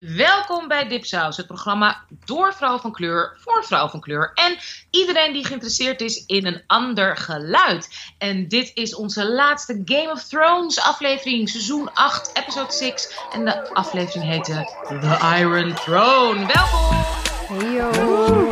Welkom bij Dipsaus, het programma door vrouw van kleur voor vrouw van kleur. En iedereen die geïnteresseerd is in een ander geluid. En dit is onze laatste Game of Thrones aflevering, seizoen 8, episode 6. En de aflevering heette The Iron Throne. Welkom! Hey yo.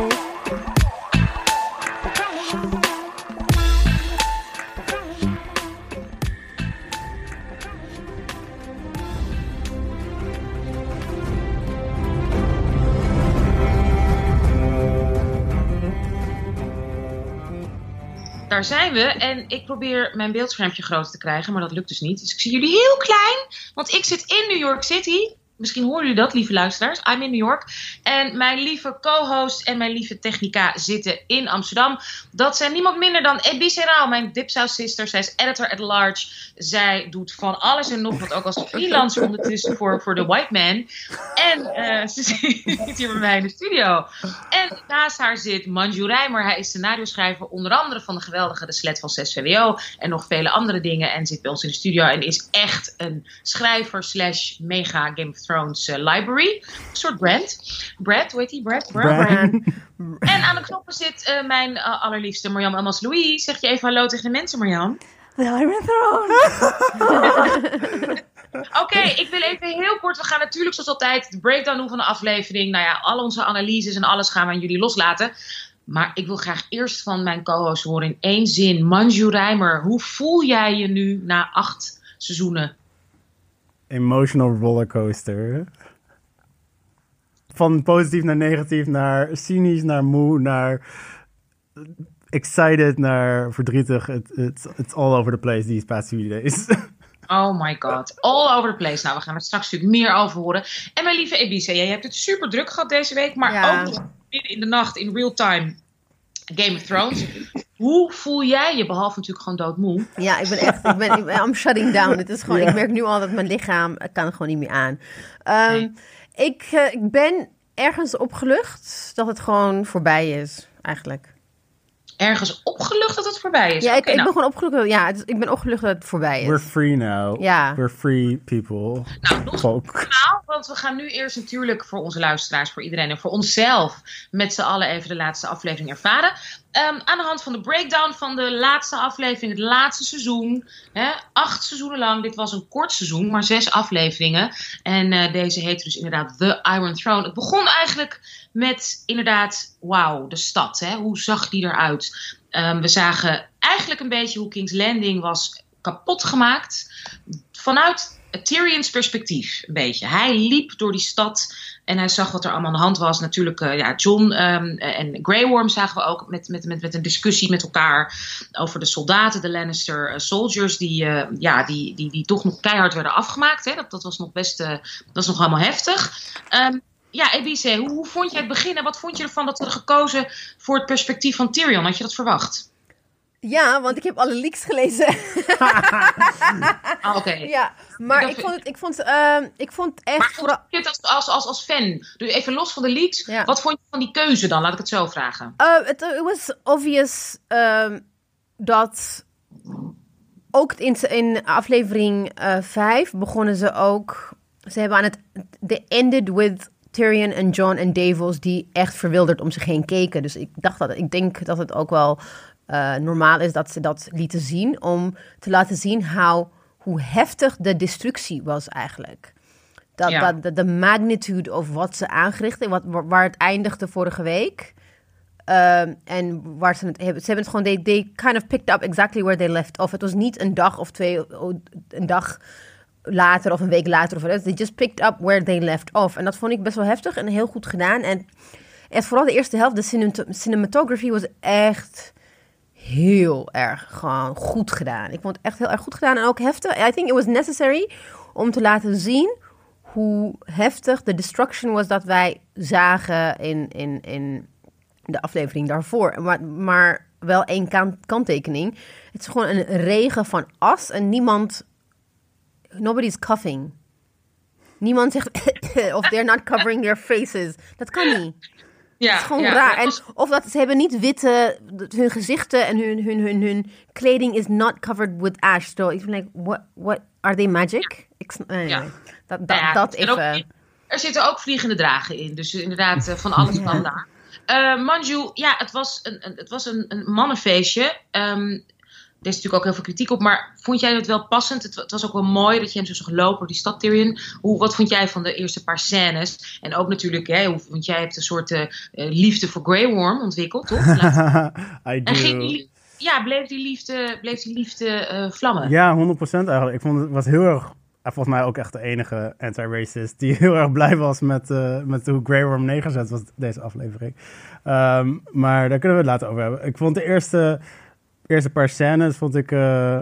Daar zijn we en ik probeer mijn beeldschermpje groter te krijgen, maar dat lukt dus niet. Dus ik zie jullie heel klein, want ik zit in New York City. Misschien horen jullie dat, lieve luisteraars. I'm in New York. En mijn lieve co-host en mijn lieve technica zitten in Amsterdam. Dat zijn niemand minder dan Ebi Serraal, mijn Dipsaus sister. Zij is editor at large. Zij doet van alles en nog wat, ook als freelancer ondertussen voor, voor The White Man. En eh, ze zit hier bij mij in de studio. En naast haar zit Manju Rijmer. Hij is scenario-schrijver onder andere van de geweldige De Slet van 6 VWO. En nog vele andere dingen. En zit bij ons in de studio en is echt een schrijver slash mega Game of Thrones eh, library. Een soort Brand. Brad, hoe heet die? Brad? Brad. Brad. En aan de knoppen zit eh, mijn eh, allerliefste Marjam Elmas Louis. Zeg je even hallo tegen de mensen, Marjam? The Iron Throne. Oké, ik wil even heel kort. We gaan natuurlijk zoals altijd de breakdown doen van de aflevering. Nou ja, al onze analyses en alles gaan we aan jullie loslaten. Maar ik wil graag eerst van mijn co-host horen in één zin. Manju Rijmer, hoe voel jij je nu na acht seizoenen? Emotional rollercoaster. Van positief naar negatief, naar cynisch, naar moe, naar excited, naar verdrietig. It- It's, it's all over the place these past few days. Oh my god, all over the place. Nou, we gaan er straks natuurlijk meer over horen. En mijn lieve Ebise, jij hebt het super druk gehad deze week, maar Ja. ook nog midden in de nacht in real time Game of Thrones. Hoe voel jij je, behalve natuurlijk gewoon doodmoe? Ja, ik ben echt, ik ben, ik ben I'm shutting down. Het is gewoon, Ja. ik merk nu al dat mijn lichaam het kan gewoon niet meer aan. Ehm, Nee. ik, eh, ik ben ergens opgelucht dat het gewoon voorbij is, eigenlijk. Ergens opgelucht dat het voorbij is. Ja, ik, nou, ben gewoon opgelucht. Ja, het ik ben opgelucht dat het voorbij We're is. free now. Ja. We're free people. nou, nog want we gaan nu eerst natuurlijk voor onze luisteraars, voor iedereen en voor onszelf met z'n allen even de laatste aflevering ervaren. Ehm, aan de hand van de breakdown van de laatste aflevering, het laatste seizoen. Hè, acht seizoenen lang. Dit was een kort seizoen, maar zes afleveringen. En eh, deze heette dus inderdaad The Iron Throne. Het begon eigenlijk met inderdaad, wauw, de stad. Hè? Hoe zag die eruit? Ehm, we zagen eigenlijk een beetje hoe King's Landing was kapot gemaakt. Vanuit Tyrion's perspectief, een beetje. Hij liep door die stad en hij zag wat er allemaal aan de hand was. Natuurlijk, eh, ja, John ehm, en Grey Worm zagen we ook met, met, met, met een discussie met elkaar over de soldaten, de Lannister eh, soldiers, die, eh, ja, die, die, die toch nog keihard werden afgemaakt. Hè? Dat, dat was nog best, dat was nog helemaal heftig. Ehm, ja, Ebise, hoe, hoe vond je het begin en wat vond je ervan dat we gekozen voor het perspectief van Tyrion? Had je dat verwacht? Ja, want ik heb alle leaks gelezen. Oké. ja, maar Dat ik vond het, ik vond, ehm, ik vond echt Maar vooral... vond je het als, als, als, als fan, dus even los van de leaks, Ja. wat vond je van die keuze dan? Laat ik het zo vragen. Uh, het it was obvious um, dat ook in, in aflevering 5 begonnen ze ook. Ze hebben aan het. They ended with Tyrion en John en Davos die echt verwilderd om zich heen keken. Dus ik dacht dat. Ik denk dat het ook wel uh, normaal is dat ze dat lieten zien. Om te laten zien how, hoe heftig de destructie was eigenlijk. Dat, Ja. dat, de, de magnitude of wat ze aangericht wat, waar het eindigde vorige week. Um, en waar ze het hebben, ze hebben het gewoon, they, they kind of picked up exactly where they left off. Het was niet een dag of twee, een dag later of een week later of wat. They just picked up where they left off. En dat vond ik best wel heftig en heel goed gedaan. En, en vooral de eerste helft, de cinemat- cinematography was echt heel erg gewoon goed gedaan. Ik vond het echt heel erg goed gedaan en ook heftig. I think it was necessary om te laten zien hoe heftig de destruction was dat wij zagen in, in, in de aflevering daarvoor. Maar, maar wel één kant, kanttekening. Het is gewoon een regen van as en niemand... Nobody's coughing. Niemand zegt... of they're not covering their faces. Dat kan niet. Ja, Het is gewoon ja, raar. En, of dat ze hebben niet witte... Hun gezichten en hun, hun, hun, hun kleding is not covered with ash. So ik ben like, what, what, are they magic? Ik, anyway, Ja. dat, dat, Ja, dat en ook- even... er zitten ook vliegende dragen in. Dus inderdaad, eh, van alles van daar. Eh, Manju, ja, het was een, een, het was een, een mannenfeestje. Ehm, er is natuurlijk ook heel veel kritiek op, maar vond jij het wel passend? Het, het was ook wel mooi dat je hem zo zag lopen door die stad Tyrion. Hoe, wat vond jij van de eerste paar scènes? En ook natuurlijk, hè, hoe, want jij hebt een soort eh, eh, liefde voor Grey Worm ontwikkeld, toch? I en do. ging die, ja, bleef die liefde, bleef die liefde eh, vlammen? Ja, 100% eigenlijk. Ik vond het was heel erg, en volgens mij ook echt de enige anti-racist die heel erg blij was met, met hoe Grey Worm neergezet was deze aflevering. Ehm, maar daar kunnen we het later over hebben. Ik vond de eerste, eerste paar scènes, vond ik, eh,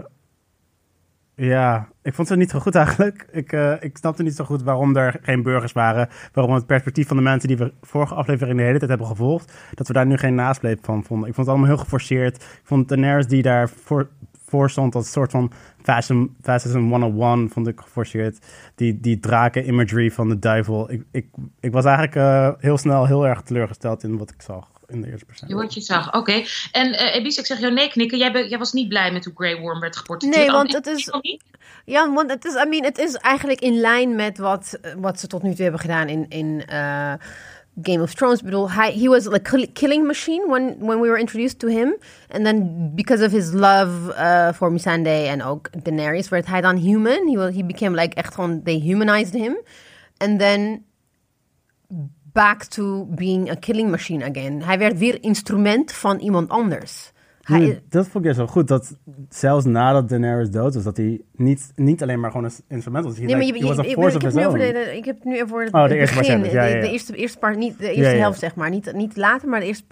ja, ik vond ze niet zo goed eigenlijk. Ik, eh, ik snapte niet zo goed waarom er geen burgers waren. Waarom het perspectief van de mensen die we vorige aflevering de hele tijd hebben gevolgd, dat we daar nu geen nasleep van vonden. Ik vond het allemaal heel geforceerd. Ik vond Daenerys die daar voor, voor stond als soort van fashion, fascism 101, vond ik geforceerd. Die, die draken imagery van de duivel. Ik, ik, ik was eigenlijk eh, heel snel heel erg teleurgesteld in wat ik zag in de eerste Je persoon. wat je zag, oké. En eh Ebis, ik zeg jou nee knikken. Jij, ben- jij was niet blij met hoe Grey Worm werd geportretteerd. Nee, want het is-? Ja, want het is, I mean, het is eigenlijk in lijn met wat, wat ze tot nu toe hebben gedaan in, in eh, Game of Thrones. Ik bedoel, hij he was like kill- killing machine when, when we were introduced to him. And then because of his love uh, for Missandei en ook Daenerys, werd hij dan human. He, was, he became like echt gewoon, they humanized him. And then back to being a killing machine again. Hij werd weer instrument van iemand anders. Hij, dat vond ik wel goed. Dat zelfs nadat Daenerys dood was, dat hij niet, niet alleen maar gewoon een instrument was. Nee, maar je, je, a ik, ik, heb nu over de, ik heb nu even voor het, Oh, de het eerste begin, ja, ja, de, ja. de eerste, eerste part, niet de eerste helft zeg maar, niet, niet later, maar de eerste,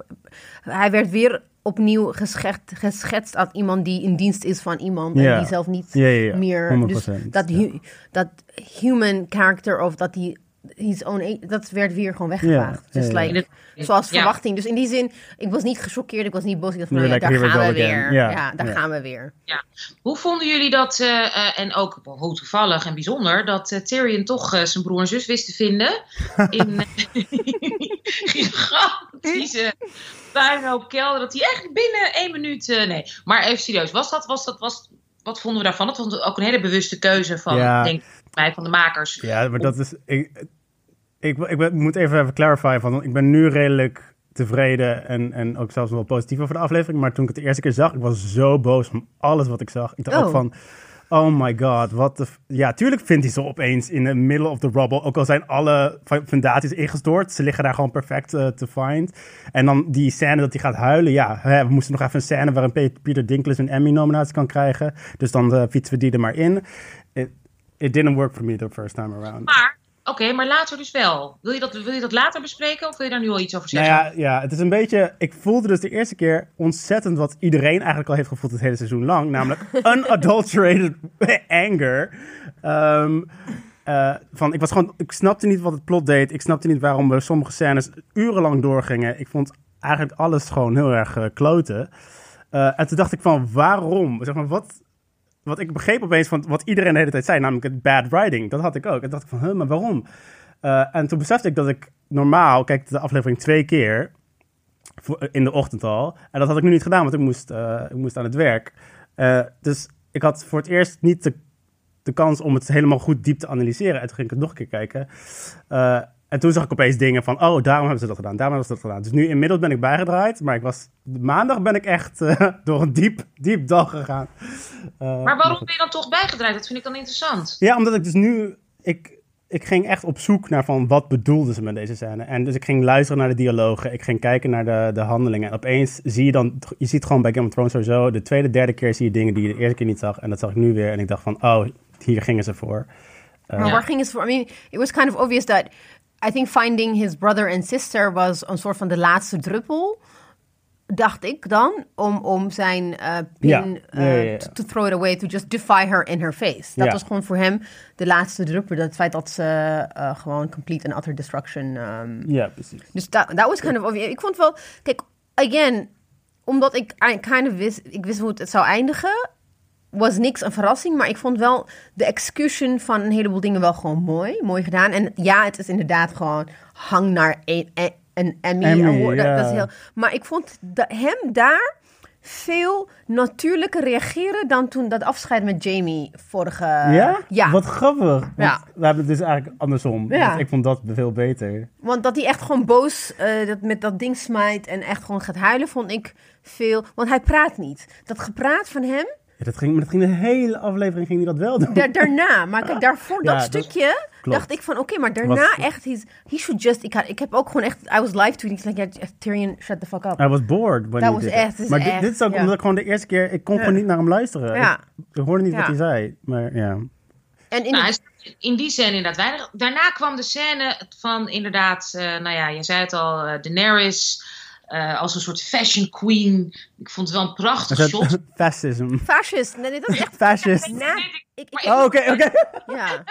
hij werd weer opnieuw geschetst, geschetst als iemand die in dienst is van iemand en die zelf niet meer, dus 100%, dat, dat human character of dat hij his own, dat werd weer gewoon weggevaagd. Ja, Dus ja, ja. like, zoals Ja. verwachting. Dus in die zin, ik was niet gechoqueerd, ik was niet boos. Ik dacht van, nou daar gaan we weer. Ja, Ja, daar ja. gaan we weer. Ja. Hoe vonden jullie dat, eh, eh, en ook hoe toevallig en bijzonder, dat eh, Tyrion toch eh, zijn broer en zus wist te vinden in eh, gigantische puinhoop kelder, dat hij echt binnen één minuut, eh, nee. Maar even serieus, was dat, was dat, was, wat vonden we daarvan? Dat was ook een hele bewuste keuze van, Ja. denk mij, van de makers. Ja, maar dat is. Ik, ik, ik, ben- moet even even clarify van. Ik ben nu redelijk tevreden en, en ook zelfs wel positief over de aflevering. Maar toen ik het de eerste keer zag, ik was zo boos van alles wat ik zag. Ik dacht Oh. ook van. Oh my god, wat de. Ja, tuurlijk vindt hij ze opeens in the middle of the rubble. Ook al zijn alle fu- fundaties ingestort. Ze liggen daar gewoon perfect eh, te find. En dan die scène dat hij gaat huilen. Ja, hè, we moesten nog even een scène waarin Pe- Peter Dinklage een Emmy-nominatie kan krijgen. Dus dan eh, fietsen we die er maar in. It, it didn't work for me the first time around. Maar, oké, maar later dus wel. Wil je, dat, wil je dat later bespreken of wil je daar nu al iets over Nou zeggen? ja, ja, het is een beetje. Ik voelde dus de eerste keer ontzettend wat iedereen eigenlijk al heeft gevoeld het hele seizoen lang. Namelijk unadulterated anger. Ehm, eh, van, ik, was gewoon, ik snapte niet wat het plot deed. Ik snapte niet waarom we sommige scènes urenlang doorgingen. Ik vond eigenlijk alles gewoon heel erg eh, kloten. Eh, en toen dacht ik van, waarom? Zeg maar, wat, wat ik begreep opeens van wat iedereen de hele tijd zei, namelijk het bad writing. Dat had ik ook. En dacht ik van, maar waarom? Eh, en toen besefte ik dat ik normaal, kijk de aflevering twee keer in de ochtend al. En dat had ik nu niet gedaan, want ik moest, eh, ik moest aan het werk. Eh, dus ik had voor het eerst niet de, de kans om het helemaal goed diep te analyseren. En toen ging ik het nog een keer kijken. Eh, en toen zag ik opeens dingen van, oh, daarom hebben ze dat gedaan, daarom hebben ze dat gedaan. Dus nu inmiddels ben ik bijgedraaid, maar ik was, maandag ben ik echt eh, door een diep, diep dal gegaan. Eh, Maar waarom goed. ben je dan toch bijgedraaid? Dat vind ik dan interessant. Ja, omdat ik dus nu, ik, ik ging echt op zoek naar van wat bedoelden ze met deze scène. En dus ik ging luisteren naar de dialogen, ik ging kijken naar de, de handelingen. En opeens zie je dan, je ziet gewoon bij Game of Thrones sowieso, de tweede, derde keer zie je dingen die je de eerste keer niet zag. En dat zag ik nu weer en ik dacht van, oh, hier gingen ze voor. Eh, Maar Ja. waar ging het voor? I mean, it was kind of obvious that I think finding his brother and sister was een soort van de laatste druppel. Dacht ik dan, om, om zijn eh pin Ja. eh, Ja, ja, ja. To, to throw it away, to just defy her in her face. Dat was gewoon voor hem de laatste druppel. Dat feit dat ze eh, gewoon complete and utter destruction ehm, ja, precies. dus dat was kind of obvious. Ik vond wel, kijk, again, omdat ik kind of wist, ik wist hoe het zou eindigen, was niks een verrassing. Maar ik vond wel de execution van een heleboel dingen wel gewoon mooi, mooi gedaan. En ja, het is inderdaad gewoon hang naar een, een, een Emmy, Emmy, award. Dat, dat is heel, maar ik vond da- hem daar veel natuurlijker reageren dan toen dat afscheid met Jamie vorige... ja? Ja. Wat grappig. Ja. We hebben het dus eigenlijk andersom. Ja. Ik vond dat veel beter. Want dat hij echt gewoon boos eh, dat met dat ding smijt en echt gewoon gaat huilen, vond ik veel. Want hij praat niet. Dat gepraat van hem, Ja, dat ging, maar dat ging de hele aflevering ging hij dat wel doen. da- daarna. Maar kijk, daarvoor Ja, dat stukje, klopt. dacht ik van oké, maar daarna Was- echt, he's, he should just, ik, had, ik heb ook gewoon echt, I was live tweeting, like, ja, echt, Tyrion, shut the fuck up. I was bored. when Dat was did echt- it. dat is Maar dit, echt, dit is ook ja. omdat ik gewoon de eerste keer... Ik kon gewoon niet naar hem luisteren. Ja. Ik, ik hoorde niet Ja. wat hij zei. Maar ja. En in Nou, in die scène inderdaad weinig. Daarna kwam de scène van inderdaad, eh, nou ja, je zei het al, eh, Daenerys eh, als een soort fashion queen. Ik vond het wel een prachtig shot. dat fascism? fascist, nee, nee, dat is echt, Fascist. na, ik, ik, ik, Oh, oké, oké. ja.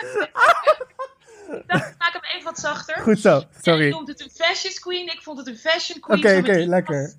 ik dacht, ik maak hem even wat zachter. Goed zo. Sorry. noemt het een fashion queen, ik vond het een fashion queen. Oké, zo oké, lekker.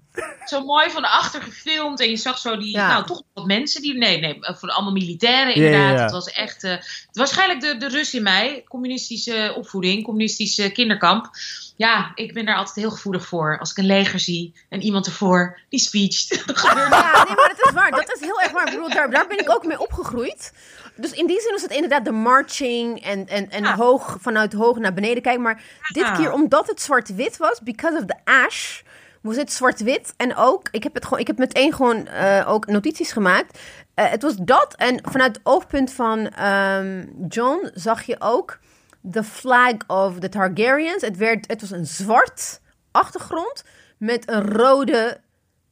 Zo mooi van achter gefilmd en je zag zo die, Ja. nou toch wat mensen die, nee, nee, voor allemaal militairen Ja, ja, inderdaad. ja. Het was echt, eh, het, waarschijnlijk de, de Rus in mij, communistische opvoeding, communistische kinderkamp. Ja, ik ben daar altijd heel gevoelig voor. Als ik een leger zie en iemand ervoor die speecht. Ja, nee, maar dat is waar. Dat is heel erg waar. Ik bedoel, daar, daar ben ik ook mee opgegroeid. Dus in die zin was het inderdaad de marching en, en, en Ja. hoog, vanuit hoog naar beneden kijken. Maar dit Ja. keer, omdat het zwart-wit was, because of the ash, was het zwart-wit. En ook, ik heb, het gewoon, ik heb meteen gewoon eh, ook notities gemaakt. Eh, het was dat. En vanuit het oogpunt van ehm, John zag je ook de flag of the Targaryens. Het, werd, het was een zwart achtergrond met een rode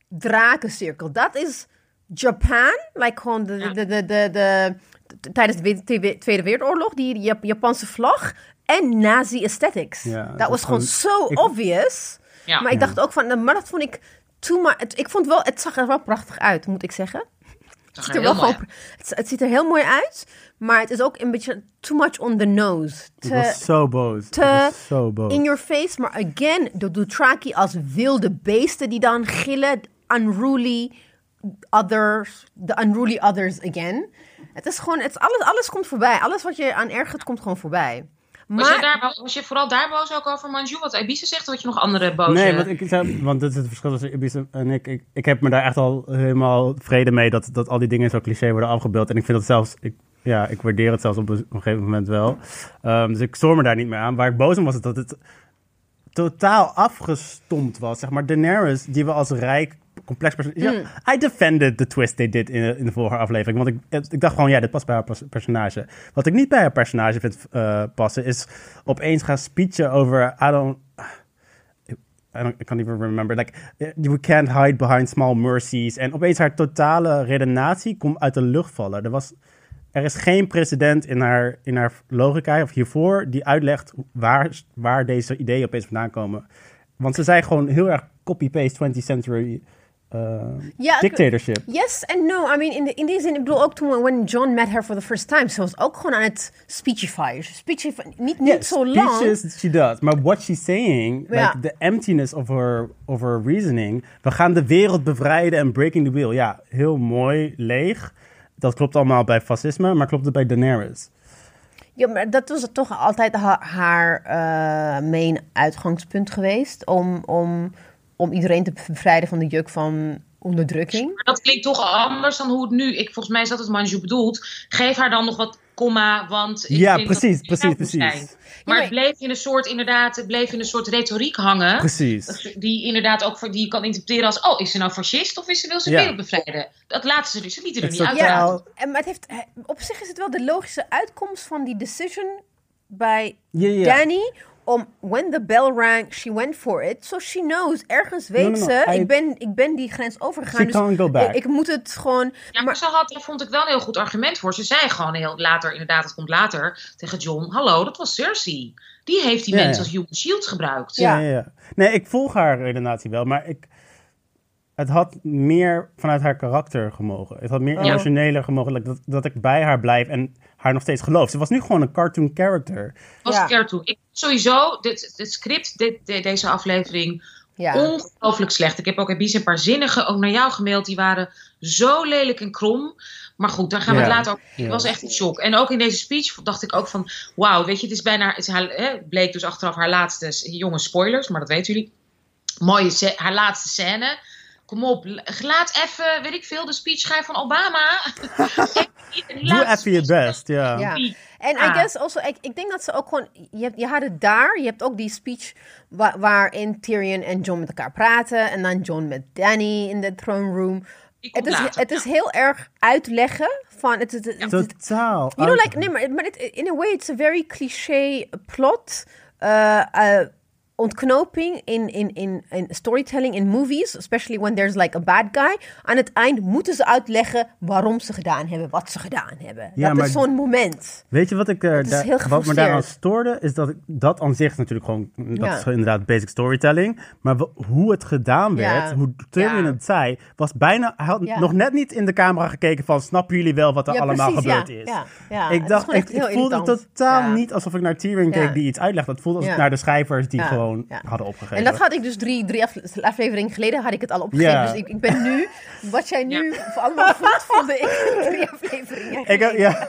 drakencirkel. Dat is Japan. Like gewoon de, de, de, de, de, de- tijdens de Tweede- Wereldoorlog, die Jap- Japanse vlag. En Nazi aesthetics. Ja, dat dat was gewoon zo ik- obvious. Ja. Maar ik dacht ook van, nou, maar dat vond ik too much. Het, ik vond wel, het zag er wel prachtig uit, moet ik zeggen. Het, ziet er heel wel gewoon, het, het ziet er heel mooi uit, maar het is ook een beetje too much on the nose. Te- was zo boos. Te was zo boos. in your face. Maar again, de Dothraki als wilde beesten die dan gillen. Unruly others. The unruly others again. Het is gewoon, het is alles, alles komt voorbij. Alles wat je aan ergert, komt gewoon voorbij. Was, je Maar, daar, was je vooral daar boos ook over Manju? Wat Ibiza zegt, of had je nog andere boze... Nee, want, ik, zei- want dat is het verschil tussen Ibiza en ik, ik. Ik heb me daar echt al helemaal vrede mee dat, dat al die dingen zo cliché worden afgebeeld. En ik vind dat zelfs, ik, ja, ik waardeer het zelfs op een, gegeven moment wel. Ehm, dus ik stoor me daar niet meer aan. Waar ik boos om was, is dat het totaal afgestompt was. Zeg maar, Daenerys, die we als rijk, complex persoon... Ja, I defended the twist they did in, in de vorige aflevering. Want ik, dacht gewoon, ja, dit past bij haar pers- personage. Wat ik niet bij haar personage vind eh, passen, is opeens gaan speechen over... I don't... I, don't, I can't even remember. Like, eh, we can't hide behind small mercies. En opeens haar totale redenatie komt uit de lucht vallen. Er, was, er is geen precedent in haar, in haar logica of hiervoor die uitlegt waar, waar deze ideeën opeens vandaan komen. Want ze zijn gewoon heel erg copy-paste 20th century ik- dictatorship. yes and no. I mean, in, de, in die zin, ik bedoel ook toen when John met her for the first time. Ze was ook gewoon aan het speechify. Speechify niet, niet zo lang. speeches she does. Maar what she's saying, like the emptiness of her, of her reasoning. We gaan de wereld bevrijden en breaking the wheel. Ja, heel mooi, leeg. Dat klopt allemaal bij fascisme, maar klopt het bij Daenerys? Ja, maar dat was toch altijd ha- haar eh, main uitgangspunt geweest. Om, om, om iedereen te bevrijden van de juk van onderdrukking. Maar dat klinkt toch anders dan hoe het nu... Ik, volgens mij is dat het Manju bedoelt. Geef haar dan nog wat komma, want... Ik Ja, precies, precies, precies. zijn. Maar maar- het bleef in een soort, inderdaad, het bleef in een soort retoriek hangen. Precies. Die inderdaad ook voor, die je kan interpreteren als: oh, is ze nou fascist of is ze wil ze Ja. wereld bevrijden? Dat laten ze dus, ze lieten er niet uit. laten. En, maar het heeft, eh, op zich is het wel de logische uitkomst van die decision bij Ja, ja. Danny. Om, when the bell rang, she went for it. So she knows, ergens weet no, no, ze, I- ik, ben, ik ben die grens overgegaan. Dus. Ik, ik moet het gewoon... Ja, maar, maar, ze had, daar vond ik wel een heel goed argument voor. Ze zei gewoon heel later, inderdaad, het komt later, tegen John: Hallo, dat was Cersei. Die heeft die Ja, mensen ja. als human shield gebruikt. Ja. Ja. Ja, ja. Nee, ik volg haar redenatie wel, maar ik, het had meer vanuit haar karakter gemogen. Het had meer Ja. emotioneler gemogen like, dat, dat ik bij haar blijf en haar nog steeds geloof. Ze was nu gewoon een cartoon character. Was Ja. ik ertoe. Ik sowieso, dit, dit script, dit, de- deze aflevering, ja. ongelooflijk slecht. Ik heb ook Ibiza een paar zinnige ook naar jou gemaild. Die waren zo lelijk en krom. Maar goed, daar gaan we Ja. het later over. Ik Ja. was echt in shock. En ook in deze speech dacht ik ook van... Wauw, weet je, het is bijna... Het is haar, hè, bleek dus achteraf haar laatste... Jonge spoilers, maar dat weten jullie. Mooie, haar laatste scène. Kom op, laat even, weet ik veel, de speech schrijven van Obama. Doe even je best, ja. En I guess also, ik, ik denk dat ze ook gewoon, je, hebt, je had het daar, je hebt ook die speech wa- waarin Tyrion en John met elkaar praten en dan John met Danny in de throne room. Het is, later, het is heel erg uitleggen van, het, het, het- het- Totaal. You know, like, nee, maar, maar in a way, it's a very cliché plot. Uh, uh, ontknoping in, in, in, in storytelling in movies, especially when there's like a bad guy. Aan het eind moeten ze uitleggen waarom ze gedaan hebben, wat ze gedaan hebben. Ja, dat maar- is zo'n moment. Weet je wat ik er daar- heel wat me daaraan stoorde? Is dat ik, dat aan zich natuurlijk gewoon, dat Ja. is gewoon inderdaad basic storytelling. Maar hoe het gedaan Ja. werd, hoe Tyrion het zei, was bijna, hij had nog net niet in de camera gekeken van, snappen jullie wel wat er allemaal precies, gebeurd is? Ik dacht, gewoon ik, ik voelde irritant. totaal niet alsof ik naar Tyrion keek die iets uitlegde. Het voelde als Ja. naar de schrijvers die Ja. Gewoon Ja. hadden opgegeven. En dat had ik dus drie, drie afle- afleveringen geleden had ik het al opgegeven. Ja. Dus ik, ik ben nu, wat jij nu allemaal voelt, voelde ik drie afleveringen ik, heb- ja.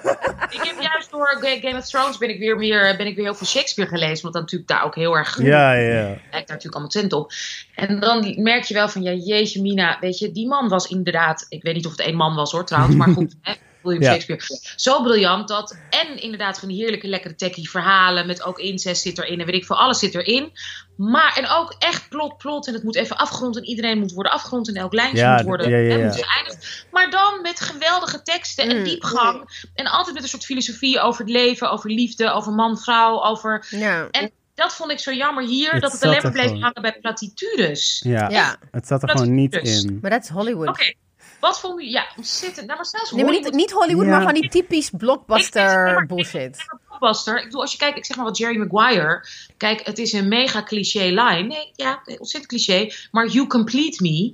Ik heb juist door Ga- Game of Thrones ben ik weer meer, ben ik weer heel veel Shakespeare gelezen. Want dat natuurlijk daar ook heel erg ja, ja. lijkt daar natuurlijk allemaal tent op. En dan merk je wel van, ja, jeetje mina, weet je, die man was inderdaad, ik weet niet of het één man was hoor trouwens, maar goed, hè, William Ja. Shakespeare. Zo briljant dat, en inderdaad van die heerlijke lekkere techie verhalen, met ook incest zit erin en weet ik veel, alles zit erin. Maar, en ook echt plot, plot, en het moet even afgerond en iedereen moet worden afgerond en elk lijntje Ja, moet worden ja, ja, moet geëindigd. Maar dan met geweldige teksten en Mm. diepgang. En altijd met een soort filosofie over het leven, over liefde, over man, vrouw, over Ja. en dat vond ik zo jammer hier, Het dat het alleen maar bleef gewoon. hangen bij platitudes. Ja. Ja. het zat er gewoon niet in. Maar dat is Hollywood. Oké, wat vond u? Ja, ontzettend. Nou, maar zelfs Nee, maar niet, Hollywood- niet Hollywood, Ja. maar van die typisch Ik- ik- blockbuster maar- bullshit. ik- blockbuster. Ik bedoel, als je kijkt, ik zeg maar wat Jerry Maguire. Kijk, het is een mega cliché line. Nee, ja, ontzettend cliché. Maar You Complete Me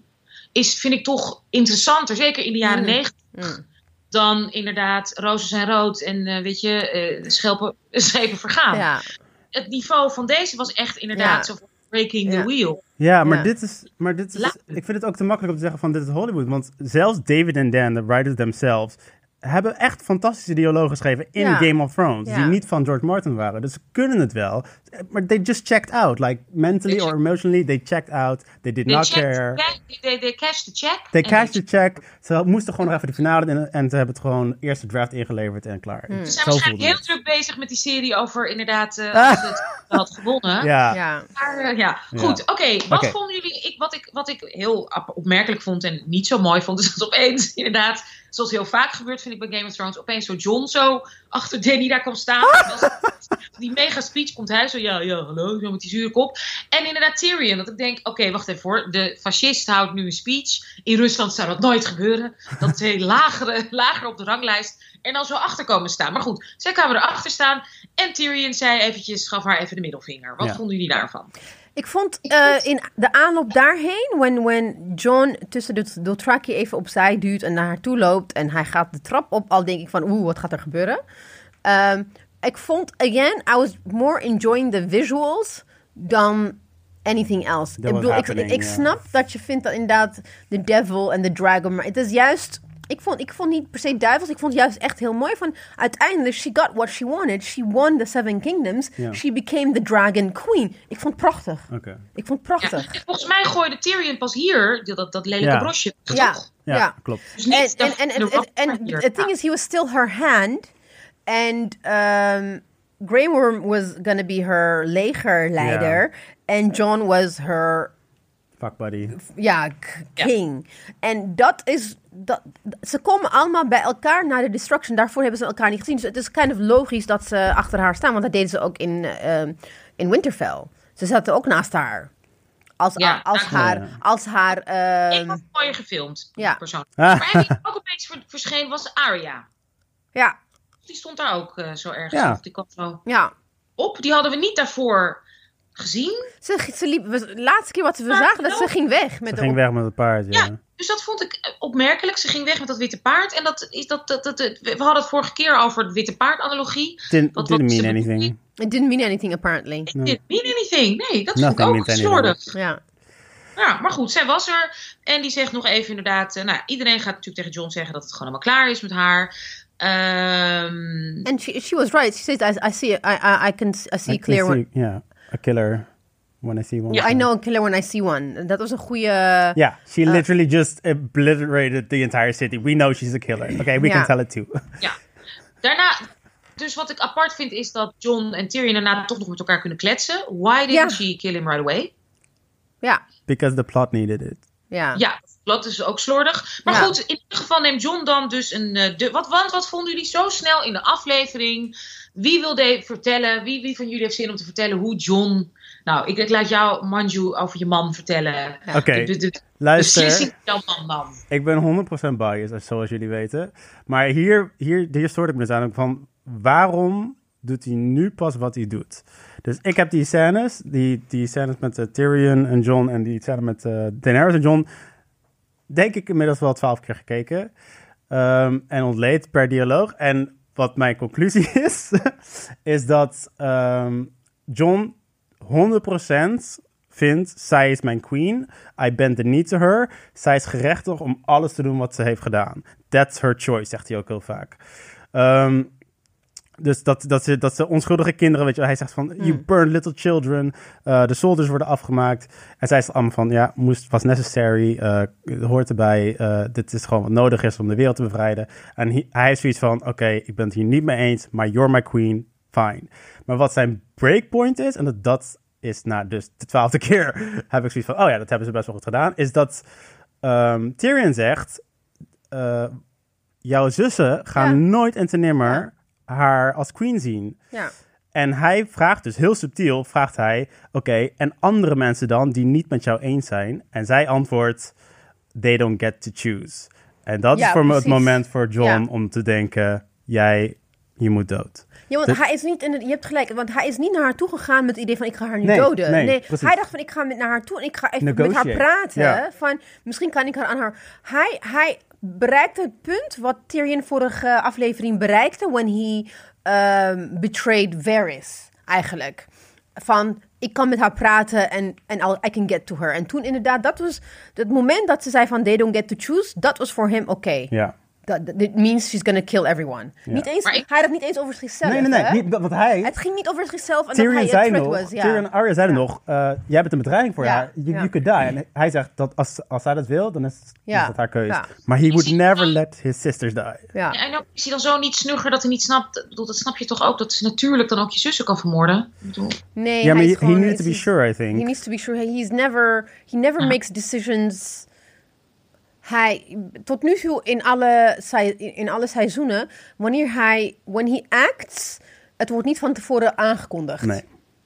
is, vind ik toch interessanter, zeker in de jaren Mm. negentig. Mm. Dan inderdaad, rozen zijn rood en eh, weet je, eh schelpen schepen vergaan. Ja. Het niveau van deze was echt inderdaad Ja. zo van breaking Ja. the wheel. Ja, maar Ja. dit is. Maar dit is ik vind het ook te makkelijk om te zeggen van dit is Hollywood. Want zelfs David en Dan, de writers themselves, hebben echt fantastische dialogen geschreven in Ja. Game of Thrones. Ja. Die niet van George Martin waren. Dus ze kunnen het wel. Maar they just checked out. Like mentally They or emotionally, they checked out. They did They not checked- care. They, they, they cashed the check. They cashed they the check. Ze moesten gewoon nog even de finale in. En ze hebben het gewoon eerst de draft ingeleverd en klaar. Hmm. Ze Zo zijn waarschijnlijk heel druk bezig met die serie over inderdaad uh, Ah. als het had gewonnen. Ja. Ja. Maar uh, ja, Ja. goed. Oké, wat vonden jullie? Ik, wat, ik, wat ik heel op- opmerkelijk vond en niet zo mooi vond, is dat opeens inderdaad, zoals heel vaak gebeurt, vind ik bij Game of Thrones, opeens zo John zo achter Danny daar kwam staan. die mega speech komt hij zo, ja, ja, hallo, zo met die zure kop. En inderdaad Tyrion, dat ik denk, oké, wacht even hoor, de fascist houdt nu een speech. In Rusland zou dat nooit gebeuren. Dat twee lagere, lager op de ranglijst en dan zo achter komen staan. Maar goed, zij kwamen erachter staan en Tyrion zei eventjes, gaf haar even de middelvinger. Wat Ja. vonden jullie daarvan? Ik vond eh, in de aanloop daarheen, when, when John tussen de Dothraki even opzij duwt en naar haar toe loopt en hij gaat de trap op, al denk ik van oeh, wat gaat er gebeuren? Ehm, ik vond, again, I was more enjoying the visuals dan anything else. Ik bedoel, snap dat je vindt dat inderdaad de devil en de dragon, maar het is juist... Ik vond, ik vond niet per se duivels, ik vond juist echt heel mooi van... Uiteindelijk, she got what she wanted. She won the Seven Kingdoms. Ja. She became the Dragon Queen. Ik vond het prachtig. Oké. Ik vond het prachtig. en volgens mij gooide Tyrion pas hier dat, dat, lelijke Ja. brosje. Ja? Ja, ja. klopt. Dus niet En the thing is, he was still her hand, and um, Grey Worm was gonna be her legerleider, and John was her Fuck buddy. ja king. En dat is dat ze komen allemaal bij elkaar na de destruction. Daarvoor hebben ze elkaar niet gezien. Dus het is kind of logisch dat ze achter haar staan, want dat deden ze ook in um, in Winterfell. Ze zaten ook naast haar. Als, Ja, als haar, Ja. als haar, Ik ehm, vond het mooier gefilmd, Ja. persoonlijk. Ah. Maar die ook opeens ver- verscheen was Arya. ja, Die stond daar ook eh, zo ergens. Ja. Die kwam zo ja. op. Die hadden we niet daarvoor gezien. Ze, ze liep, we- de laatste keer wat we Maar zagen, dat ze wel- ging weg. Met Ze de ging weg met het paard, ja. Ja. Dus dat vond ik eh, opmerkelijk. Ze ging weg met dat witte paard. En dat is dat, dat, dat, dat- we hadden het vorige keer over de witte paard-analogie. Didn't, Wat- didn't wat mean ze anything. It didn't mean anything, apparently. It didn't mean anything. Nee, dat vond Nothing ik ook slordig. Ja. Ja, maar goed, zij was er. En die zegt nog even inderdaad... eh, nou, iedereen gaat natuurlijk tegen John zeggen dat het gewoon helemaal klaar is met haar. Ehm, And she, she was right. She says, I, I see, I, I, I can I see I- I clear. see- Ja, a killer. when I see one. I know a killer when I see one. Dat was een goede... Yeah, she literally just obliterated the entire city. We know she's a killer. Okay, we can tell it too. Ja. Daarna, dus wat ik apart vind is dat John en Tyrion daarna toch nog met elkaar kunnen kletsen. Why didn't she kill him right away? Ja, Because the plot needed it. ja. Ja, dat is ook slordig. Maar Ja. goed, in ieder geval neemt John dan dus een... eh, de, wat, want wat vonden jullie zo snel in de aflevering? Wie wilde vertellen, wie, wie van jullie heeft zin om te vertellen hoe John... Nou, ik, ik laat jou, Manju, over je man vertellen. Oké, De, de, de luister. jouw man. Ik ben 100% biased, zoals jullie weten. Maar hier, hier, hier stoort ik me dus aan van... Waarom doet hij nu pas wat hij doet? Dus ik heb die scènes, die, die scènes met eh, Tyrion en John... en die scène met eh Daenerys en John... denk ik inmiddels wel twaalf keer gekeken. Ehm, en ontleed per dialoog. En wat mijn conclusie is... is dat ehm, John 100% vindt... zij is mijn queen. I bend the knee to her. Zij is gerechtig om alles te doen wat ze heeft gedaan. That's her choice, zegt hij ook heel vaak. Ehm, dus dat, dat, ze, dat ze onschuldige kinderen, weet je, wel, hij zegt van, you burn little children, eh, de soldiers worden afgemaakt. En zij zegt allemaal van, ja, moest, was necessary, eh, hoort erbij, eh, dit is gewoon wat nodig is om de wereld te bevrijden. En hij, hij is zoiets van, oké, ik ben het hier niet mee eens, maar you're my queen, fine. Maar wat zijn breakpoint is, en dat, dat is na dus de twaalfde keer, heb ik zoiets van, oh ja, dat hebben ze best wel goed gedaan, is dat ehm, Tyrion zegt, jouw zussen gaan Ja. nooit en te nimmer haar als queen zien. ja. En hij vraagt dus heel subtiel, vraagt hij, oké, en andere mensen dan die niet met jou eens zijn? En zij antwoordt, they don't get to choose. En dat Ja, is voor me het moment voor John Ja. om te denken, jij, je moet dood. Ja, want Dat- hij is niet in het, je hebt gelijk, want hij is niet naar haar toe gegaan met het idee van ik ga haar nu Nee, doden. nee, precies. hij dacht van ik ga met naar haar toe en ik ga even met haar praten. Ja. Van misschien kan ik haar aan haar. Hij, hij bereikte het punt wat Tyrion vorige aflevering bereikte when he um, betrayed Varys eigenlijk. Van ik kan met haar praten en en I can get to her. En toen inderdaad, dat was het moment dat ze zei van they don't get to choose. Dat was voor hem oké. Ja. That, that means she's gonna kill everyone. Niet eens, ik- hij had het niet eens over zichzelf. Nee, nee, nee, niet, want hij... Het ging niet over zichzelf en Tyrion dat hij zei een threat nog, was. Ja. Tyrion en Arya zeiden Ja. nog, eh, jij bent een bedreiging voor Ja, haar. You, ja. you could die. En hij zegt dat als, als zij dat wil, dan is, Ja, is dat haar keuze. ja. Maar he would never dan- let his sisters die. Ja. Ja, en ook is hij dan zo niet snugger dat hij niet snapt. Dat snap je toch ook dat ze natuurlijk dan ook je zussen kan vermoorden. Nee, Ja, maar hij he, is gewoon- he needs to be sure, I He think. needs to be sure. He's never, he never Ja. makes decisions. Hij, tot nu toe in alle, in alle seizoenen, wanneer hij, when he acts, het wordt niet van tevoren aangekondigd. Nee.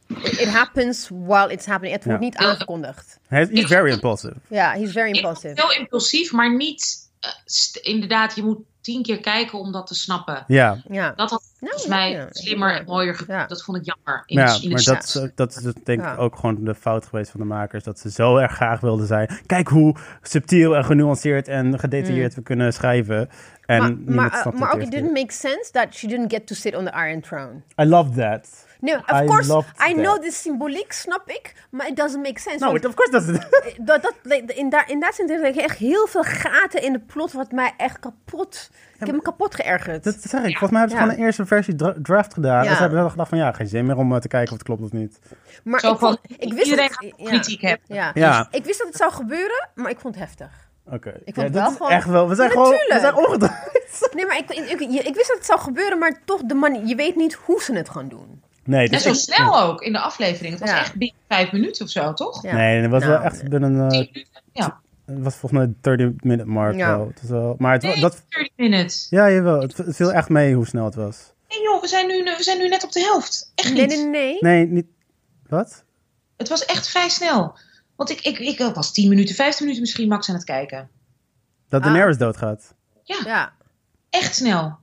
It, it happens while it's happening. Het wordt Ja. niet aangekondigd. Hij is he's very impulsive. Ja, he's very ik impulsive. ben heel impulsief, maar niet. Eh, st- inderdaad, je moet tien keer kijken om dat te snappen. Ja, Ja. Dat had Nou, volgens mij ja, slimmer en mooier. Ja. Dat vond ik jammer. In ja in maar dat, is- dat is denk Ja. ik ook gewoon de fout geweest van de makers. Dat ze zo erg graag wilden zijn. Kijk hoe subtiel en genuanceerd en gedetailleerd we kunnen schrijven. En Mm. maar maar, uh, snapt maar ook, it didn't make sense that she didn't get to sit on the Iron Throne. I love that. No, of I course, loved I know the symboliek, snap ik, maar it doesn't make sense. No, it- of course doesn't. dat, dat, in, daar, in dat zin er zijn echt heel veel gaten in de plot wat mij echt kapot... Ik heb me kapot geërgerd. Dat zeg ik. Volgens mij hebben ze Ja. gewoon een eerste versie dra- draft gedaan. Ja. En ze hebben wel gedacht van ja, geen zin meer om eh, te kijken of het klopt of niet. maar Zo ik, van, vond, ik wist iedereen dat, ja, kritiek hebben. Ja. Ja. Ik wist dat het zou gebeuren, maar ik vond het heftig. Oké. vond Ja, het dat wel is gewoon- echt wel. We zijn Ja, gewoon. We zijn omgedraaid. Nee, maar ik, ik, ik, ik wist dat het zou gebeuren, maar toch de manier... Je weet niet hoe ze het gaan doen. Nee, En dus zo ik- snel ook in de aflevering. Het was Ja. echt binnen vijf minuten of zo, toch? Ja. Nee, het was wel Nou, echt binnen. eh, minuten? Ja. het was volgens mij 30 minute mark. Ja. Wel. Het was wel, maar het, Nee, dat, 30 minutes. ja, jawel. Het, het viel echt mee hoe snel het was. Nee joh, we zijn, nu, we zijn nu net op de helft. Echt Nee, niet. nee, nee. Nee, niet. Wat? Het was echt vrij snel. Want ik, ik, ik was 10 minuten, 15 minuten misschien max aan het kijken. Dat Ah. Daenerys doodgaat. Ja, Echt snel.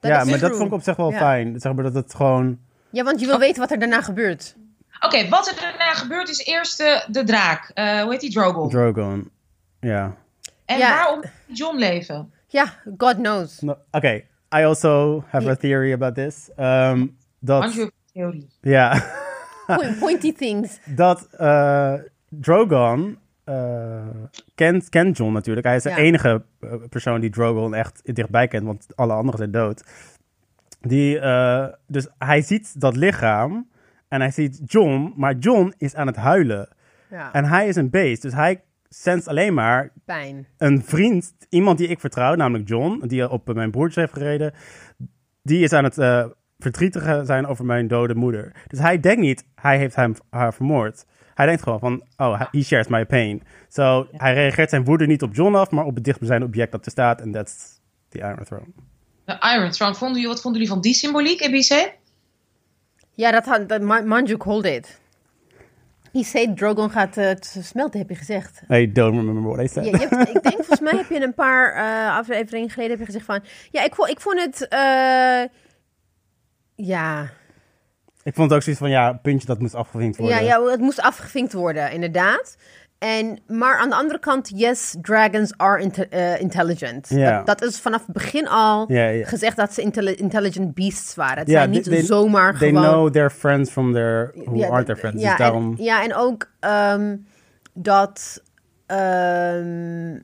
dat ja, maar dat vond ik op zich wel Ja. fijn. Zeg maar dat het gewoon. Ja, want je wil weten wat er daarna gebeurt. Oké, wat er daarna gebeurt is eerst de, de draak. Eh, hoe heet die? Drogon. Drogon. Ja. en Ja. waarom moet John leven? Ja, God knows. No, Oké, I also have a theory about this. Um, dat. Theorie. Ja. Point- pointy things. dat eh, Drogon eh, kent, kent John natuurlijk. Hij is de enige eh, persoon die Drogon echt dichtbij kent, want alle anderen zijn dood. Die, eh, dus hij ziet dat lichaam En hij ziet John, maar John is aan het huilen. Ja. En hij is een beest, dus hij senst alleen maar Pijn. een vriend, iemand die ik vertrouw, namelijk John, die op mijn broertje heeft gereden, die is aan het eh verdrietig zijn over mijn dode moeder. Dus hij denkt niet, hij heeft hem, haar vermoord. Hij denkt gewoon van, oh, he shares my pain. So, hij reageert zijn woede niet op John af, maar op het dichtstbijzijnde object dat er staat. En that's the Iron Throne. De Iron Throne. Vonden jullie, wat vonden jullie van die symboliek, EBC? Ja, dat had dat Ma- Manju called it. He said Drogon gaat t- smelten, heb je gezegd. I don't remember what I said. Ja, je hebt, ik denk, volgens mij heb je een paar eh, afleveringen geleden heb je gezegd van... Ja, ik vond, ik vond het... eh, ja. Ik vond het ook zoiets van, ja, puntje dat moest afgevinkt worden. Ja, ja, het moest afgevinkt worden, inderdaad. En, maar aan de andere kant, yes, dragons are inte- eh, intelligent. Ja. Dat, dat is vanaf het begin al Ja, ja. gezegd dat ze intelli- intelligent beasts waren. Het Ja, zijn niet they- they- zomaar They gewoon... know their friends from their, who Ja, d- their friends. Ja, dus daarom... en, ja, en ook ehm, dat... ehm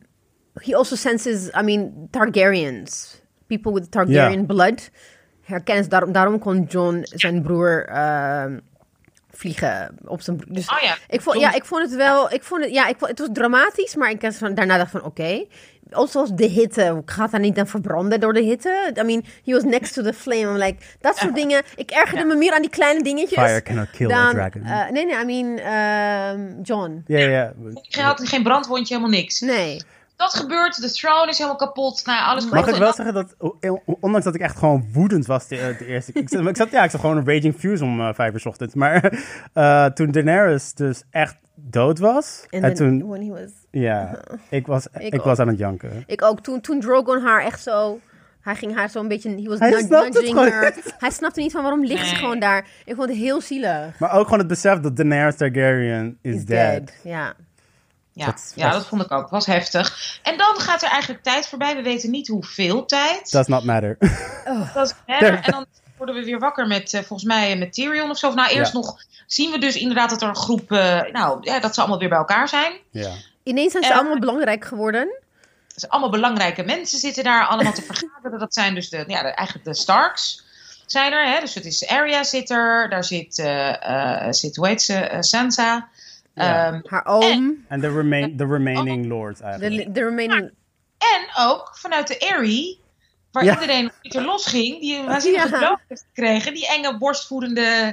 he also senses, I mean, Targaryens. People with Targaryen Ja. blood. Herkennen ze, daarom, daarom kon John zijn broer ehm, vliegen op zijn broer. Dus Oh ja. ik vond, ja, ik vond het wel, ik vond het, ja, ik vond, het was dramatisch, maar ik van, daarna dacht van, oké. Ook zoals de hitte, gaat hij niet dan verbranden door de hitte? I mean, he was next to the flame. I'm like, dat soort dingen. Ik ergerde me meer aan die kleine dingetjes. Fire cannot kill a dan, dragon. eh, nee, nee, I mean, ehm, John. Ja, ja. Je had geen brandwondje, helemaal niks. Nee. Dat gebeurt, de throne is helemaal kapot. Nou, alles Mag kapot. ik wel zeggen dat, ondanks dat ik echt gewoon woedend was de, de eerste ik zat, ik zat, ja, ik zat gewoon een Raging Fuse om eh, vijf uur 's ochtends. Maar eh, toen Daenerys dus echt dood was, En toen, when he was, ja, ik was, Ik was aan het janken. ik ook, toen, toen Drogon haar echt zo... Hij ging haar zo een beetje... He was Hij nudging her. Hij snapte niet van waarom ligt ze gewoon daar. Ik vond het heel zielig. Maar ook gewoon het besef dat Daenerys Targaryen is, Is dead. Ja. Ja, Dat ja, dat vond ik ook. was heftig. En dan gaat er eigenlijk tijd voorbij. We weten niet hoeveel tijd. Does not matter. Dat is verder. En dan worden we weer wakker met, eh, volgens mij, met Tyrion of zo. Nou, eerst Ja. nog zien we dus inderdaad dat er een groep, eh, nou, ja, dat ze allemaal weer bij elkaar zijn. ja. Ineens zijn ze allemaal belangrijk geworden. Dus allemaal belangrijke mensen zitten daar allemaal te vergaderen. Dat zijn dus de, ja, de, eigenlijk de Starks. Zijn er, hè? Dus het is Arya zit er, daar zit, eh, eh, zit hoe heet ze, Eh, Sansa. Ja. Ehm, Haar oom. En the, remain, the remaining lords eigenlijk. De, de remaining... en ook vanuit de Aerie, waar Ja. iedereen een beetje losging, die een waanzinnige Ja. dood heeft gekregen. Die enge borstvoedende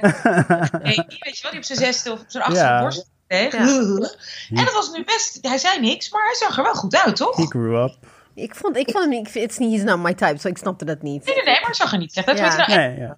baby, weet je wel, die op zijn zesde of op zijn achtste Ja. borst kreeg. Ja. En dat was nu best, hij zei niks, maar hij zag er wel goed uit, toch? He grew up. Ik vond, ik vond hem niet... It's he's not my type, so ik snapte dat niet. Nee, nee, nee, maar hij zag er niet slecht uit. Ja. Weet je nou, Nee, ja.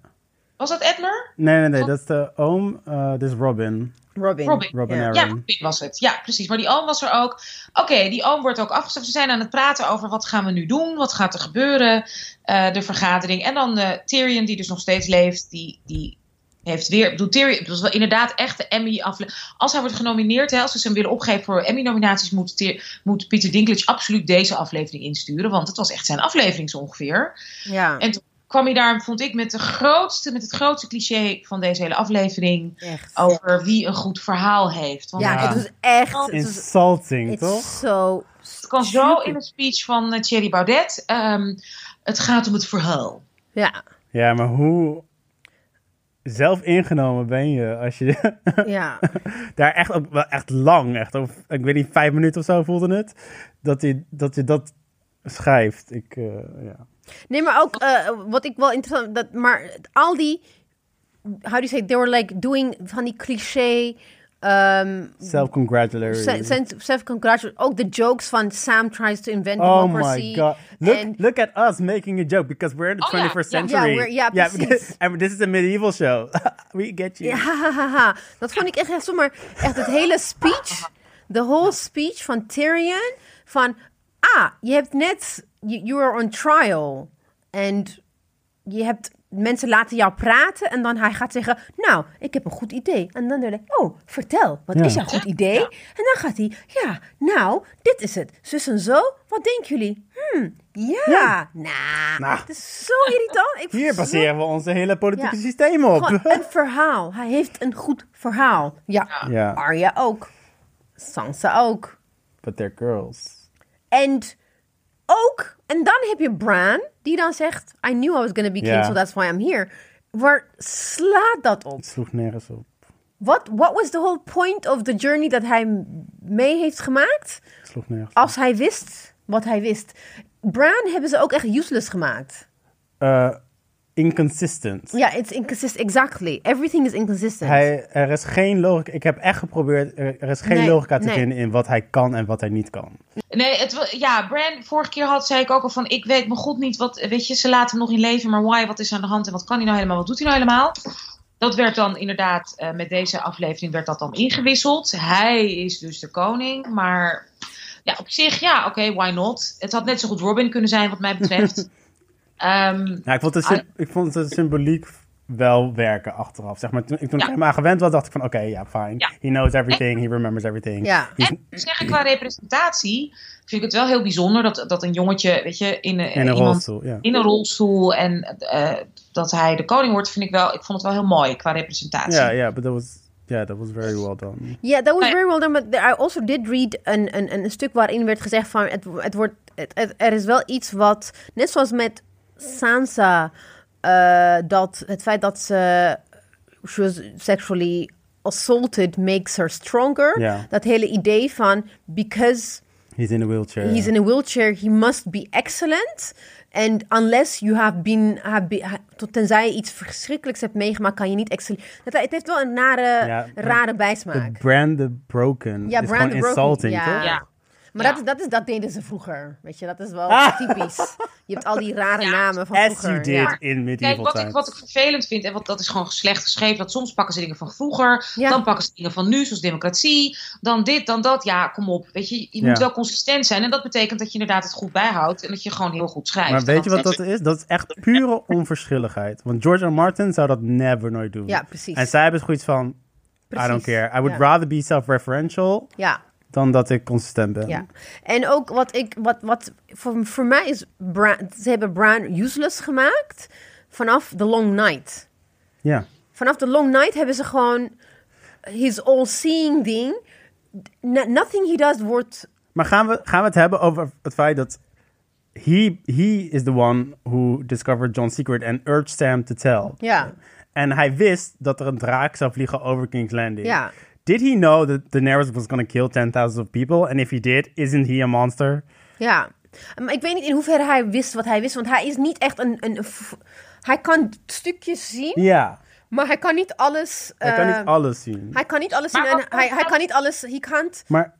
Was dat Edmer? nee, nee, nee. Dat is de oom. eh dit is Robin. Robin. Robin. Robin Ja. Aaron. Ja, Robin was het. Ja, precies. Maar die oom was er ook. Oké, die oom wordt ook afgestapt. Ze zijn aan het praten over wat gaan we nu doen? Wat gaat er gebeuren? Eh, de vergadering. En dan eh, Tyrion, die dus nog steeds leeft, die, die heeft weer... Ik bedoel, Tyrion, het was wel inderdaad echt de Emmy aflevering. Als hij wordt genomineerd, hè, als ze hem willen opgeven voor Emmy-nominaties, moet, moet Peter Dinklage absoluut deze aflevering insturen. Want het was echt zijn aflevering zo ongeveer. Ja, En toen kwam hij daar, vond ik, met, de grootste, met het grootste cliché van deze hele aflevering. echt. Over wie een goed verhaal heeft. Want Ja, Ja. het was echt... Het was, Insulting, toch? so... Het kan zo in de speech van uh, Thierry Baudet. ehm, het gaat om het verhaal. Ja, Ja, maar hoe zelf ingenomen ben je als je ja. daar echt, ook wel echt lang, echt, ik weet niet, vijf minuten of zo voelde het, dat je dat, je dat schrijft. Ik, eh, ja. Nee, maar ook eh, wat ik wel interessant... Dat, maar al die... How do you say? They were like doing van die cliché... ehm Self-congratulatory. Self-congratulate. Ook de jokes van Sam tries to invent Oh democracy. my god. Look, look at us making a joke because we're in the Oh, ja. 21st Ja. century. Ja, we're- ja, Yeah, precies. because- and this is a medieval show. We get you. Ja, ha, ha, ha. Dat vond ik echt, echt zomaar... Echt het hele speech... De whole speech van Tyrion. Van... Ah, je hebt net... You, you are on trial. En je hebt... Mensen laten jou praten en dan hij gaat zeggen... Nou, ik heb een goed idee. En dan denk ik... Oh, vertel. Wat Ja. is jouw goed idee? En dan gaat hij... Ja, nou, dit is het. Zus en zo. Wat denken jullie? Hmm, ja. Ja. Nou, Nou. het is zo irritant. Ik Hier baseren we onze hele politieke Ja. systeem op. Gewoon een verhaal. Hij heeft een goed verhaal. Ja, Ja. Arya ook. Sansa ook. But they're girls. En ook, en dan heb je Bran, die dan zegt... I knew I was gonna be king, Ja. so that's why I'm here. Waar slaat dat op? Het sloeg nergens op. What, what was the whole point of the journey dat hij m- mee heeft gemaakt? Sloeg nergens. Als hij wist wat hij wist. Bran hebben ze ook echt useless gemaakt. Eh, inconsistent. Ja, it's inconsistent. Exactly. Everything is inconsistent. Hij, er is geen logica. Ik heb echt geprobeerd. Er, is geen Nee, logica te nee. vinden in wat hij kan en wat hij niet kan. Nee, het, ja, Bran, vorige keer had, zei ik ook al van, ik weet mijn god niet, wat, weet je, ze laten hem nog in leven, maar why, wat is aan de hand en wat kan hij nou helemaal, wat doet hij nou helemaal? Dat werd dan inderdaad, eh, met deze aflevering werd dat dan ingewisseld. Hij is dus de koning, maar ja, op zich, ja, oké, why not? Het had net zo goed Robin kunnen zijn, wat mij betreft. Ehm, Ja, ik vond het, sy- ik vond het symboliek wel werken achteraf. Zeg maar, toen, toen ik Ja. helemaal gewend was, dacht ik van oké, ja, fine. Ja. He knows everything, he remembers everything. Ja. En zeg ik qua representatie, vind ik het wel heel bijzonder dat, dat een jongetje, weet je, in, een in een iemand rolstoel, ja. in een rolstoel en eh, dat hij de koning wordt, vind ik wel, ik vond het wel heel mooi qua representatie. Ja, ja, but that was, yeah, that was very well done. Yeah, that was very well done. But I also did read een, een, een stuk waarin werd gezegd van... Het, het wordt, het, het- er is wel iets wat... Net zoals met Sansa... eh, dat het feit dat ze... She was sexually assaulted makes her stronger. Dat hele idee van... Because He's in a wheelchair. he's in a wheelchair, he must be excellent. And unless you have been, have been tenzij je iets verschrikkelijks hebt meegemaakt, kan je niet excellent. Het, heeft wel een nare, rare The bijsmaak. brand the broken Ja, is Brand the Broken, insulting, ja. toch? Ja. Maar Ja. dat, dat, is, dat deden ze vroeger. Weet je, dat is wel Ah. typisch. Je hebt al die rare Ja. namen van As vroeger. you did Ja. in medieval Kijk, wat ik, wat ik vervelend vind, en wat, dat is gewoon slecht geschreven, dat soms pakken ze dingen van vroeger, Ja. dan pakken ze dingen van nu, zoals democratie, dan dit, dan dat. Ja, kom op. Weet je, je Ja. moet wel consistent zijn. En dat betekent dat je inderdaad het goed bijhoudt en dat je gewoon heel goed schrijft. Maar weet je wat dat is? Dat is echt pure onverschilligheid. Want George R. Martin zou dat never nooit doen. Ja, precies. En zij hebben zoiets van, I don't care. I would Ja. rather be self-referential Ja, dan dat ik consistent ben. ja. En ook wat ik, wat, wat voor, voor mij is, Bran, ze hebben Bran useless gemaakt vanaf The Long Night. Ja. Vanaf The Long Night hebben ze gewoon his all-seeing ding. No- nothing he does wordt Maar gaan we, gaan we het hebben over het feit dat he, he is the one who discovered John's secret and urged Sam to tell. Ja. En hij wist dat er een draak zou vliegen over King's Landing. Ja. Did he know that Daenerys was going to kill 10,000 of people? And if he did, isn't he a monster? Ja, maar ik weet niet in hoeverre hij wist wat hij wist, want hij is niet echt een. een, hij kan stukjes zien, Ja, maar hij kan niet alles. hij kan eh, niet alles zien. Hij kan niet alles Maar zien en hij, hij kan niet alles. He can't. Maar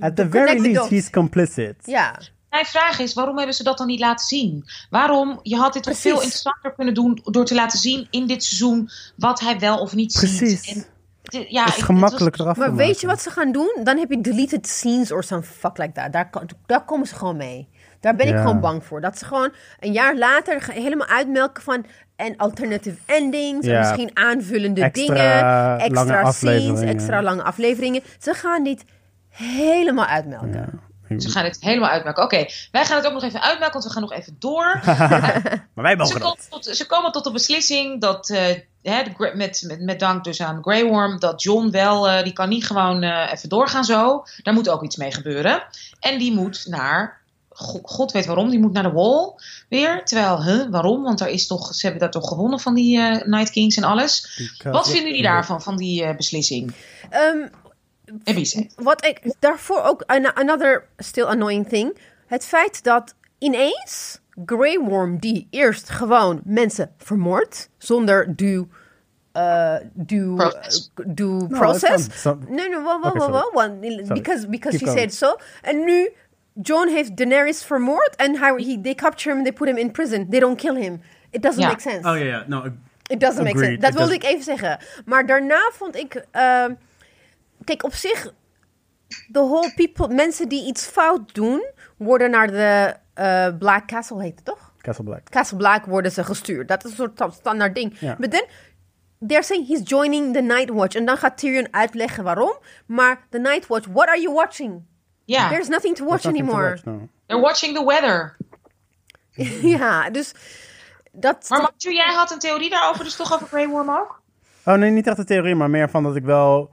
at the very least, he's complicit. Ja, Mijn vraag is, waarom hebben ze dat dan niet laten zien? Waarom? Je had dit toch Precies. veel interessanter kunnen doen door te laten zien in dit seizoen wat hij wel of niet Precies. ziet. En, ja, Het is was- eraf maar weet maken. je wat ze gaan doen? Dan heb je deleted scenes or some fuck like that. Daar, daar komen ze gewoon mee. Daar ben ik Ja. gewoon bang voor. Dat ze gewoon een jaar later helemaal uitmelken van en alternative endings. En misschien aanvullende Extra dingen. lange Extra scenes, afleveringen. extra lange afleveringen. Ze gaan dit helemaal uitmelken. Ja. Ze gaan het helemaal uitmaken. Oké, wij gaan het ook nog even uitmaken, want we gaan nog even door. Maar wij ze, mogen komen dat. tot, ze komen tot de beslissing dat, eh, hè, de Gra- met, met, met dank dus aan Grey Worm, dat John wel, eh, die kan niet gewoon eh, even doorgaan zo. Daar moet ook iets mee gebeuren. En die moet naar, go- god weet waarom, die moet naar de wall weer. Terwijl, huh, waarom? Want er is toch, ze hebben daar toch gewonnen van die eh, Night Kings en alles. Wat vinden jullie daarvan, van die eh, beslissing? Ehm, Wat ik daarvoor ook, an- another still annoying thing. Het feit dat ineens Grey Worm, die eerst gewoon mensen vermoordt, zonder due, uh, due, Process. uh, due No, process. it's not- No, no, Okay, sorry. well, well, because, because Keep she going. said so. En nu, John heeft Daenerys vermoord en hij, he, they capture him, they put him in prison. They don't kill him. It doesn't make sense. Oh ja, ja. No, It doesn't make sense. Dat It wilde doesn't- ik even zeggen. Maar daarna vond ik... ehm, kijk, op zich... The whole people... Mensen die iets fout doen... worden naar de eh, Black Castle, heet het toch? Castle Black. Castle Black worden ze gestuurd. Dat is een soort sta- standaard ding. Ja. Maar then... They're saying he's joining the Night Watch. En dan gaat Tyrion uitleggen waarom. Maar the Night Watch, what are you watching? Ja, There's nothing to watch to anymore. watch, no. they're watching the weather. ja, dus... Dat, Maar Mathieu, jij had een theorie daarover, dus toch over Grey Worm ook? Oh nee, niet echt een theorie, maar meer van dat ik wel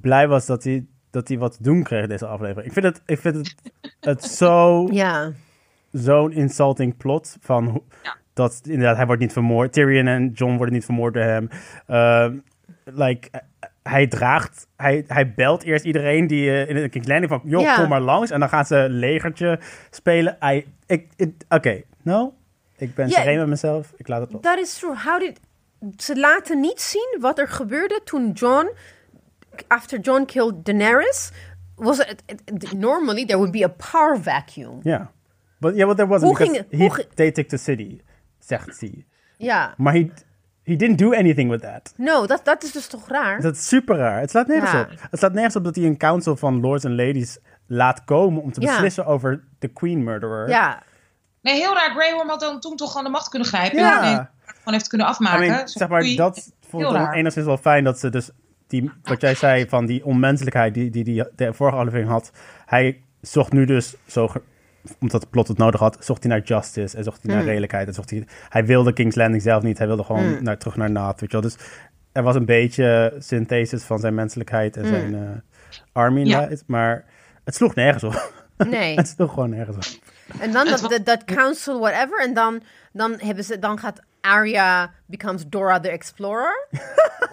blij was dat hij, dat hij wat te doen kreeg deze aflevering. Ik vind het, ik vind het, het zo, ja. zo'n insulting plot van Ja. dat inderdaad hij wordt niet vermoord. Tyrion en John worden niet vermoord door hem. Ehm, like, hij draagt, hij, hij belt eerst iedereen die eh, in King's Landing van, joh, Ja. kom maar langs. En dan gaan ze legertje spelen. Hij, ik, ik- Oké, no, ik ben sereen met mezelf. Ik laat het los. Dat is true. How did... Ze laten niet zien wat er gebeurde toen John... After John killed Daenerys... Was it, it- it- normally there would be a power vacuum. Ja. But, yeah, but there wasn't, Hoe because ging- he, ging- they took the city, zegt hij. Ja. Maar he, he didn't do anything with that. No, dat, dat is dus toch raar? Dat is super raar. Het slaat nergens Ja. op. Het slaat nergens op dat hij een council van lords en ladies laat komen om te Ja. beslissen over de queen murderer. Ja. Nee, heel raar. Grey Worm had dan toen toch gewoon de macht kunnen grijpen. Ja. En het gewoon heeft kunnen I afmaken. mean, zeg maar, dat vond ik Heel dan raar. enigszins wel fijn dat ze dus die, wat jij zei van die onmenselijkheid die die, die de vorige aflevering had. Hij zocht nu dus zo, omdat het plot het nodig had, zocht hij naar justice en zocht hij naar redelijkheid. En zocht hij, hij wilde King's Landing zelf niet, hij wilde gewoon naar, terug naar Naat, weet je wel. Dus er was een beetje synthesis van zijn menselijkheid en zijn eh, army Ja. maar het sloeg nergens op. Nee. het sloeg gewoon nergens op. En dan dat, dat council, whatever. En dan, dan, hebben ze, dan gaat Arya becomes Dora the Explorer.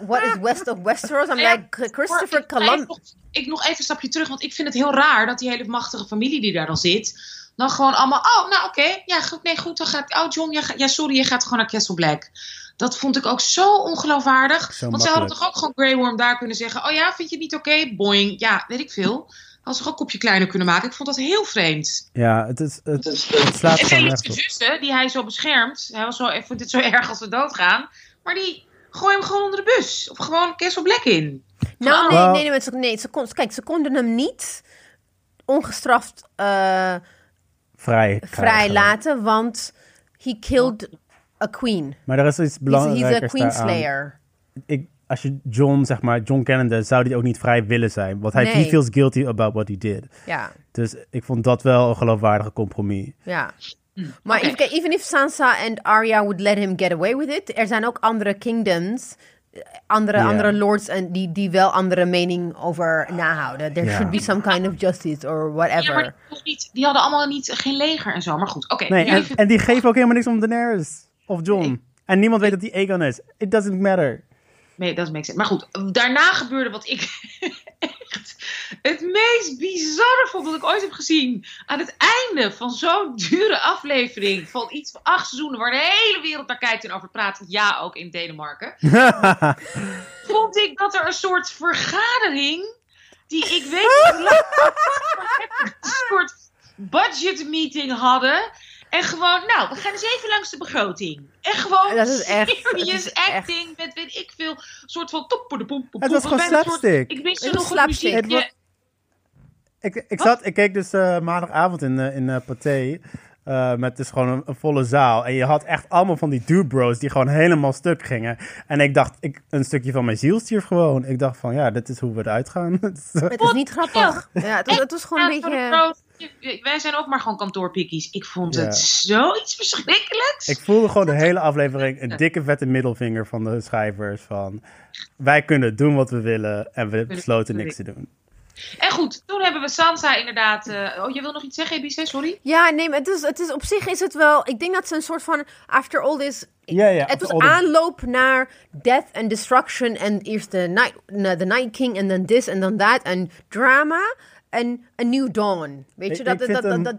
What is west of Westeros? I'm Ja, like, Christopher Columbus. Ik, nog- ik nog even een stapje terug, want ik vind het heel raar dat die hele machtige familie die daar dan zit, dan gewoon allemaal, oh, nou oké, ja, goed, nee, goed, dan gaat, oh John, ja, sorry, je gaat gewoon naar Castle Black. Dat vond ik ook zo ongeloofwaardig. Zo want ze hadden makkelijk. toch ook gewoon Grey Worm daar kunnen zeggen, oh ja, vind je het niet oké? Boing, ja, weet ik veel. Had ze ook een kopje kleiner kunnen maken. Ik vond dat heel vreemd. Ja, het, is, het, het slaat En Felix' zussen, die hij zo beschermt, hij was zo, ik vind het zo erg als we doodgaan, maar die gooi hem gewoon onder de bus. Of gewoon Castle Black in. Nou, nee, nee, nee, maar ze, nee ze kon, kijk, ze konden hem niet ongestraft eh, Vrij. vrij laten, want he killed a queen. Maar er is iets He's, belangrijkers he's a queen slayer. ik, als je John, zeg maar, John kennende, zou die ook niet vrij willen zijn. Want hij Nee. he feels guilty about what he did. Ja, Dus ik vond dat wel een geloofwaardige compromis. ja. Maar even, even if Sansa en Arya would let him get away with it, er zijn ook andere kingdoms, andere, andere lords en die, die wel andere mening over nahouden. There should be some kind of justice or whatever. Ja, maar die, niet, die hadden allemaal niet, geen leger en zo. Maar goed, oké. Nee, en die geven ook helemaal niks om Daenerys of John. En niemand weet dat die Aegon is. It doesn't matter. Nee, dat makes sense. Maar goed, daarna gebeurde wat ik echt het meest bizarre vond dat ik ooit heb gezien. Aan het einde van zo'n dure aflevering van iets van acht seizoenen waar de hele wereld naar kijkt en over praat. Ja, ook in Denemarken. vond ik dat er een soort vergadering, die ik weet niet een soort budget meeting hadden. En gewoon, nou, we gaan eens even langs de begroting. En gewoon Dat is echt- serious dat is echt- acting met weet ik veel, soort van topperdepom. Het was gewoon slapstick. Ik wist Het er nog een muziekje. Ik, ik, zat, ik keek dus eh, maandagavond in, eh, in eh, Pathé. eh, met dus gewoon een, een volle zaal. En je had echt allemaal van die dude bros die gewoon helemaal stuk gingen. En ik dacht, ik, een stukje van mijn ziel stierf gewoon. Ik dacht van, ja, dit is hoe we eruit gaan. Het is, Het is niet grappig. Ja, het, was, het was gewoon een beetje... Wij zijn ook maar gewoon kantoorpikkies. Ik vond Ja. het zoiets verschrikkelijks. ik voelde gewoon de hele aflevering een dikke vette middelvinger van de schrijvers. Van, wij kunnen doen wat we willen. En we besloten niks te doen. En goed, toen hebben we Sansa inderdaad... eh, oh, je wil nog iets zeggen, EBC? Sorry? Ja, nee, maar het is, het is, op zich is het wel... Ik denk dat ze een soort van... After all this... Ja, ja, het was this- aanloop naar death and destruction. En eerst de Night, the Night King en dan this en dan that. En drama. En A New Dawn. Weet je, Ik- dat, ik vind dat, dat, een dat,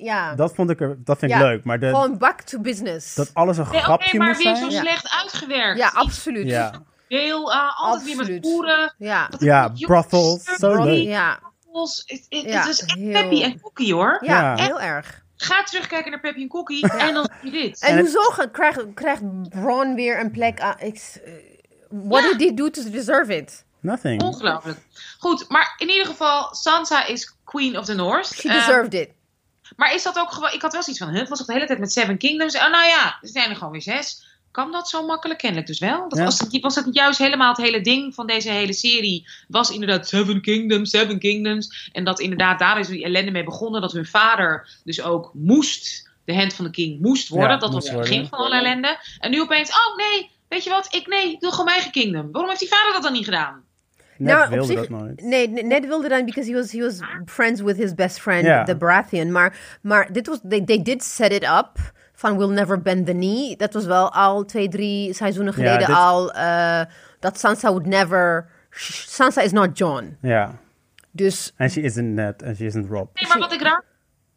Ja. Dat, vond ik, er- dat vind ik Ja, leuk. Maar de, Gewoon back to business. dat alles een grapje maar moest weer zo Ja. slecht uitgewerkt. ja, absoluut. Ja, Heel, eh, altijd weer met boeren. Ja. ja brothels. Zo leuk. Ja, Het, het, Ja, het is echt heel- peppy en cookie hoor. ja, Ja. heel erg. Ga terugkijken naar Peppy en Cookie en dan zie je dit. En, hoezo krijgt, krijgt Bron weer een plek aan... Ik, eh, what Ja. did he do to deserve it? Nothing. Ongelooflijk. Goed, maar in ieder geval, Sansa is Queen of the North. She deserved it. maar is dat ook gewoon... Ik had wel zoiets van, huh, het was toch de hele tijd met Seven Kingdoms? Oh, nou ja, er zijn er gewoon weer zes. Kan dat zo makkelijk? Kennelijk dus wel. Dat Ja. was, het, was het niet juist helemaal het hele ding van deze hele serie? Was inderdaad Seven Kingdoms, Seven Kingdoms. En dat inderdaad, daar is die ellende mee begonnen. Dat hun vader dus ook moest, de hand van de king moest worden. Ja, dat was het begin van alle ellende. En nu opeens, oh nee, weet je wat? Ik nee, ik wil gewoon mijn eigen kingdom. Waarom heeft die vader dat dan niet gedaan? Net Nou, op wilde zich- dat nooit. Nee, ne- Ned wilde dan because he was, he was friends with his best friend, the Baratheon. Maar, maar dit was, they, they did set it up van we'll never bend the knee. Dat was wel al twee, drie seizoenen geleden dit- al. eh, dat Sansa would never... Sansa is not John. Ja. Dus En she isn't Ned en she isn't Rob. Nee, maar wat ik raar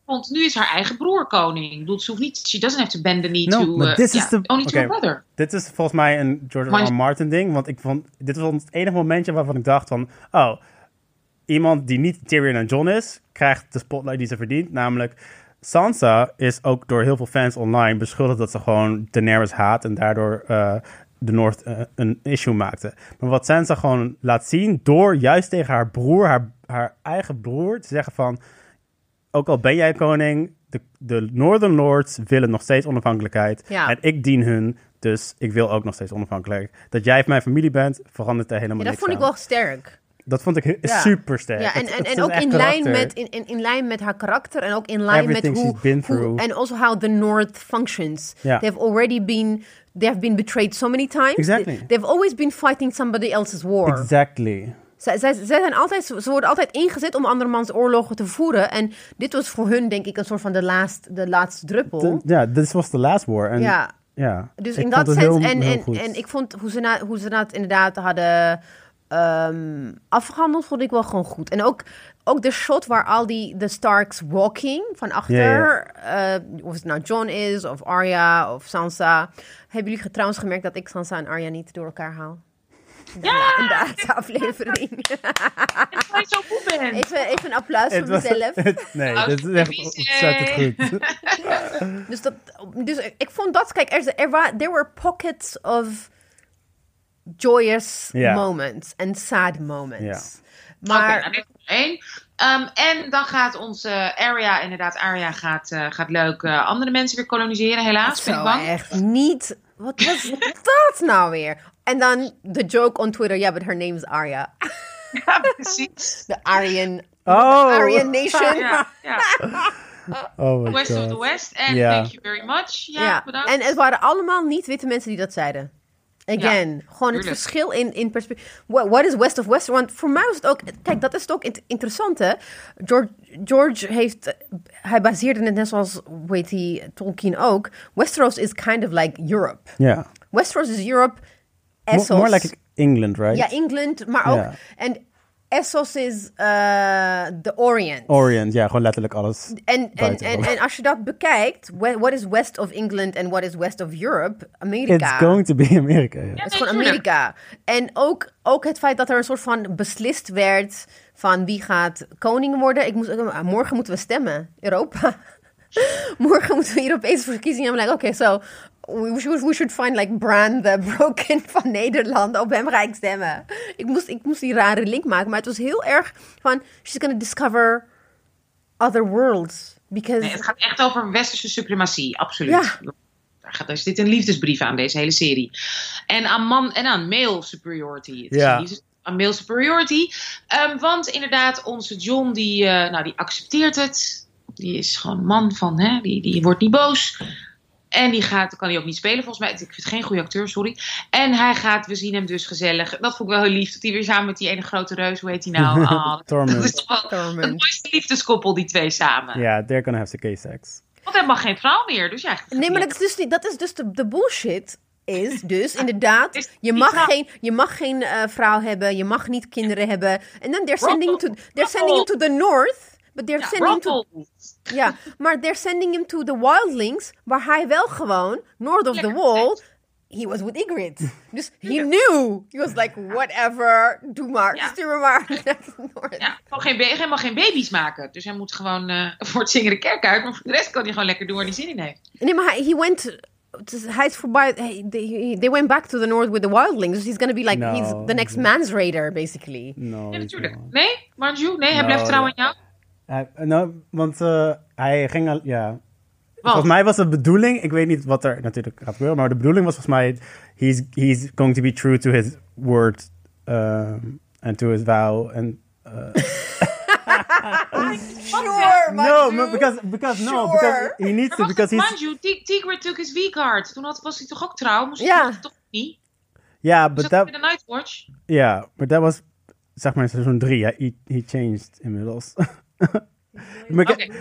vond, nu is haar eigen broer koning. Ik bedoel, ze hoeft niet, she doesn't have to bend the knee No, to, uh, this is the- only to her brother. Dit is volgens mij een George R. R. Martin ding. Want ik vond, dit was het enige momentje waarvan ik dacht van... Oh, iemand die niet Tyrion en John is, krijgt de spotlight die ze verdient. Namelijk, Sansa is ook door heel veel fans online beschuldigd dat ze gewoon Daenerys haat. En daardoor eh, de North eh, een issue maakte. Maar wat Sansa gewoon laat zien door juist tegen haar broer, haar, haar eigen broer, te zeggen van... Ook al ben jij koning, de, de Northern Lords willen nog steeds onafhankelijkheid. Ja. En ik dien hun, dus ik wil ook nog steeds onafhankelijk. Dat jij mijn familie bent, verandert er helemaal ja, dat niks vond ik wel sterk. Dat vond ik Ja. super sterk. Ja, en, Het- en, het en ook in lijn, met, in, in, in lijn met haar karakter en ook in lijn met Everything hoe... she's been hoe through. and also how the North functions. Ja. They've already been... They have been betrayed so many times. Exactly. They- They've always been fighting somebody else's war. Exactly. Zij, zij, zij zijn altijd, ze worden altijd ingezet om andermans oorlogen te voeren. En dit was voor hun, denk ik, een soort van de, laatst, de laatste druppel. De- Ja, this was the last war. En, ja, ja. dus ik in dat sens. En, en, en ik vond hoe ze, na, hoe ze dat inderdaad hadden ehm, afgehandeld, vond ik wel gewoon goed. En ook, ook de shot waar al die de Starks walking van achter, Ja, eh, of het nou John is, of Arya, of Sansa. Hebben jullie trouwens gemerkt dat ik Sansa en Arya niet door elkaar haal? Ja! In de laatste aflevering. Je zo moe bent. Even, even een applaus voor mezelf. het- nee, dit is echt ontzettend goed. Dus, dat, dus ik- ik vond dat, kijk, er, er there were pockets of joyous moments en sad moments. Maar nou, dit is één. Ehm, en dan gaat onze area, inderdaad, Aria gaat, eh, gaat leuk eh, andere mensen weer koloniseren, helaas. Ben ik bang. echt niet. Wat was dat nou weer? En dan de joke on Twitter, ja, but her name is Arya. Ja, precies. The Aryan, Oh, Aryan Nation. Ja, ja. oh my West of the. West. En thank you very much. Ja, Ja, bedankt. en het waren allemaal niet witte mensen die dat zeiden. Again, gewoon het verschil in, in perspectief. What, what is West of West? Want voor mij was het ook... Kijk, dat is het ook int- interessante. George, George heeft... Hij baseerde het net zoals, weet hij, Tolkien ook. Westeros is kind of like Europe. Ja. Westeros is Europe. More, Essos... more like England, right? Ja, England, maar ook... En Essos is eh the Orient. Orient, ja, gewoon letterlijk alles. En, en, en, als je dat bekijkt, what is west of England en what is west of Europe? Amerika. It's going to be America. ja. Het is gewoon. Amerika. En ook, ook het feit dat er een soort van beslist werd van wie gaat koning worden. Ik moest, morgen moeten we stemmen, Europa. morgen moeten we Europese verkiezingen hebben. Like, oké, so we should, we should find like Bran the Broken van Nederland. Op hem ga ik stemmen. Ik moest, ik moest die rare link maken, maar het was heel erg van she's gonna discover other worlds. Because Nee, het gaat echt over westerse suprematie, absoluut. Ja. Daar gaat, er zit een liefdesbrief aan deze hele serie. En aan man en aan male superiority. Het is Ja. aan male superiority. Ehm, want inderdaad, onze John die, eh, nou, die accepteert het. Die is gewoon man van, hè, die, die wordt niet boos. En die gaat, kan hij ook niet spelen volgens mij. Ik vind het geen goede acteur, sorry. En hij gaat, we zien hem dus gezellig. Dat vond ik wel heel lief. Dat hij weer samen met die ene grote reus, hoe heet hij nou? Ah, Tormund. dat is toch wel Tormund. het mooiste liefdeskoppel, die twee samen. Ja, they're gonna have gay sex. Want hij mag geen vrouw meer, dus ja. Nee, maar dat is dus, niet, dat is dus de, de bullshit. Is dus inderdaad, je mag geen, je mag geen eh, vrouw hebben, je mag niet kinderen hebben. En dan they're sending, to, they're sending to the north. But they're Ja, sending him to, ja, maar they're sending him to the wildlings, waar hij wel gewoon, north of the wall, he was with Ygritte. Dus he knew. He was like, whatever, doe maar, Ja. stuur me maar naar. Ja, geen, hij mag geen baby's maken. Dus hij moet gewoon eh, voor het zingen de kerk uit. Maar voor de rest kan hij gewoon lekker doen waar hij zin in heeft. Nee, maar hij he went. Hij is voorbij. They, they went back to the north with the wildlings. Dus he's gonna be like No. he's the next man's raider, basically. No, Ja, natuurlijk. Nee, Marju? Nee, hij blijft trouw aan ja. jou? Hij- nou, want eh, hij ging al, ja. Volgens mij was de bedoeling, ik weet niet wat er natuurlijk gaat gebeuren, maar de bedoeling was volgens mij, he's, he's going to be true to his word um, and to his vow. And, uh, Sure, no, because, because, no, because Sure. he needs to, maar because he's, Manju, Tig- Tigre took his V-card. Toen had, was hij toch ook trouw? Moest Ja. hij toch niet? ja, Was but dat that, bij de Nightwatch? ja, but that was, zeg maar, seizoen drie, ja, he, he changed inmiddels.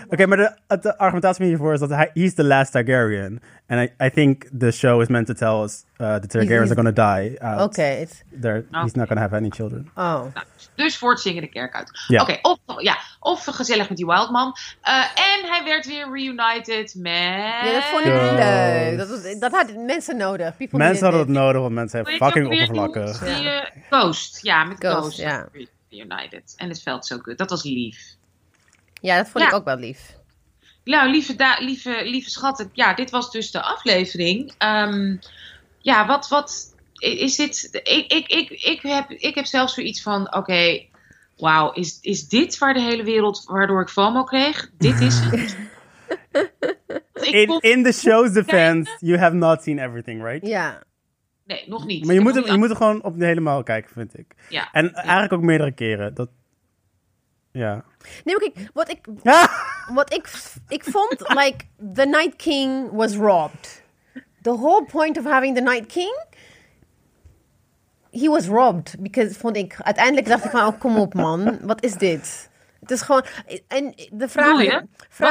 Oké. maar de, de argumentatie hiervoor is dat hij he's the last Targaryen. And I, I think the show is meant to tell us uh, the Targaryens he's- are gonna die out. Oké. They're- He's not gonna have any children. Oh. Dus voor het zingen de kerk uit. Ja. Oké, of, ja, of gezellig met die Wildman. Eh en hij werd weer reunited met... Ja, dat vond ik Ja. leuk. Dat, was, dat hadden mensen nodig. People Mensen hadden needed het nodig, want mensen zijn die fucking oppervlakkig. Die, eh, Ghost. Ja, met Ghost, Ghost. ja. Reunited. En het felt zo good. Dat was lief. Ja, dat vond Ja. ik ook wel lief. Nou, lieve, lieve, lieve schatten. Ja, dit was dus de aflevering. Ehm, ja, wat, wat is dit? Ik, ik, ik, ik, heb, ik heb zelfs zoiets van: oké, wauw, is, is dit waar de hele wereld, waardoor ik FOMO kreeg? Dit is het. In, kon- in the show's defense, you have not seen everything, right? Ja. nee, nog niet. Maar je moet, hem, je moet er gewoon op helemaal kijken, vind ik. Ja. En eigenlijk ook meerdere keren. Dat, ja. Nee, maar kijk, wat ik, wat ik, ik vond, like, the Night King was robbed. The whole point of having the Night King, he was robbed. Because, vond ik, uiteindelijk dacht ik van, oh, kom op man, wat is dit? Het is gewoon, en de vragen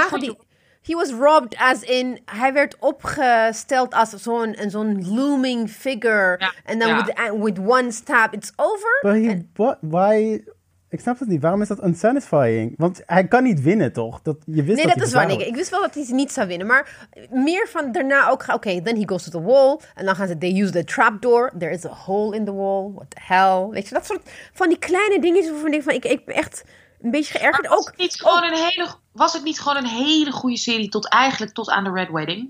vond die... He was robbed as in, hij werd opgesteld als zo'n zo'n looming figure. Ja, En dan ja. with, with one stab, it's over. But he, what, why... Ik snap het niet. Waarom is dat unsatisfying? Want hij kan niet winnen, toch? Dat, je wist Nee, dat, is waar. ik wist wel dat hij ze niet zou winnen. Maar meer van daarna ook. ga- Oké, then he goes to the wall. En dan gaan ze. They use the trapdoor. There is a hole in the wall. What the hell? Weet je, dat soort van die kleine dingetjes waarvan ik denk van. Ik, ik ben echt een beetje geërgerd. Was, Ook. het niet gewoon een hele, was het niet gewoon een hele goede serie tot eigenlijk tot aan de Red Wedding?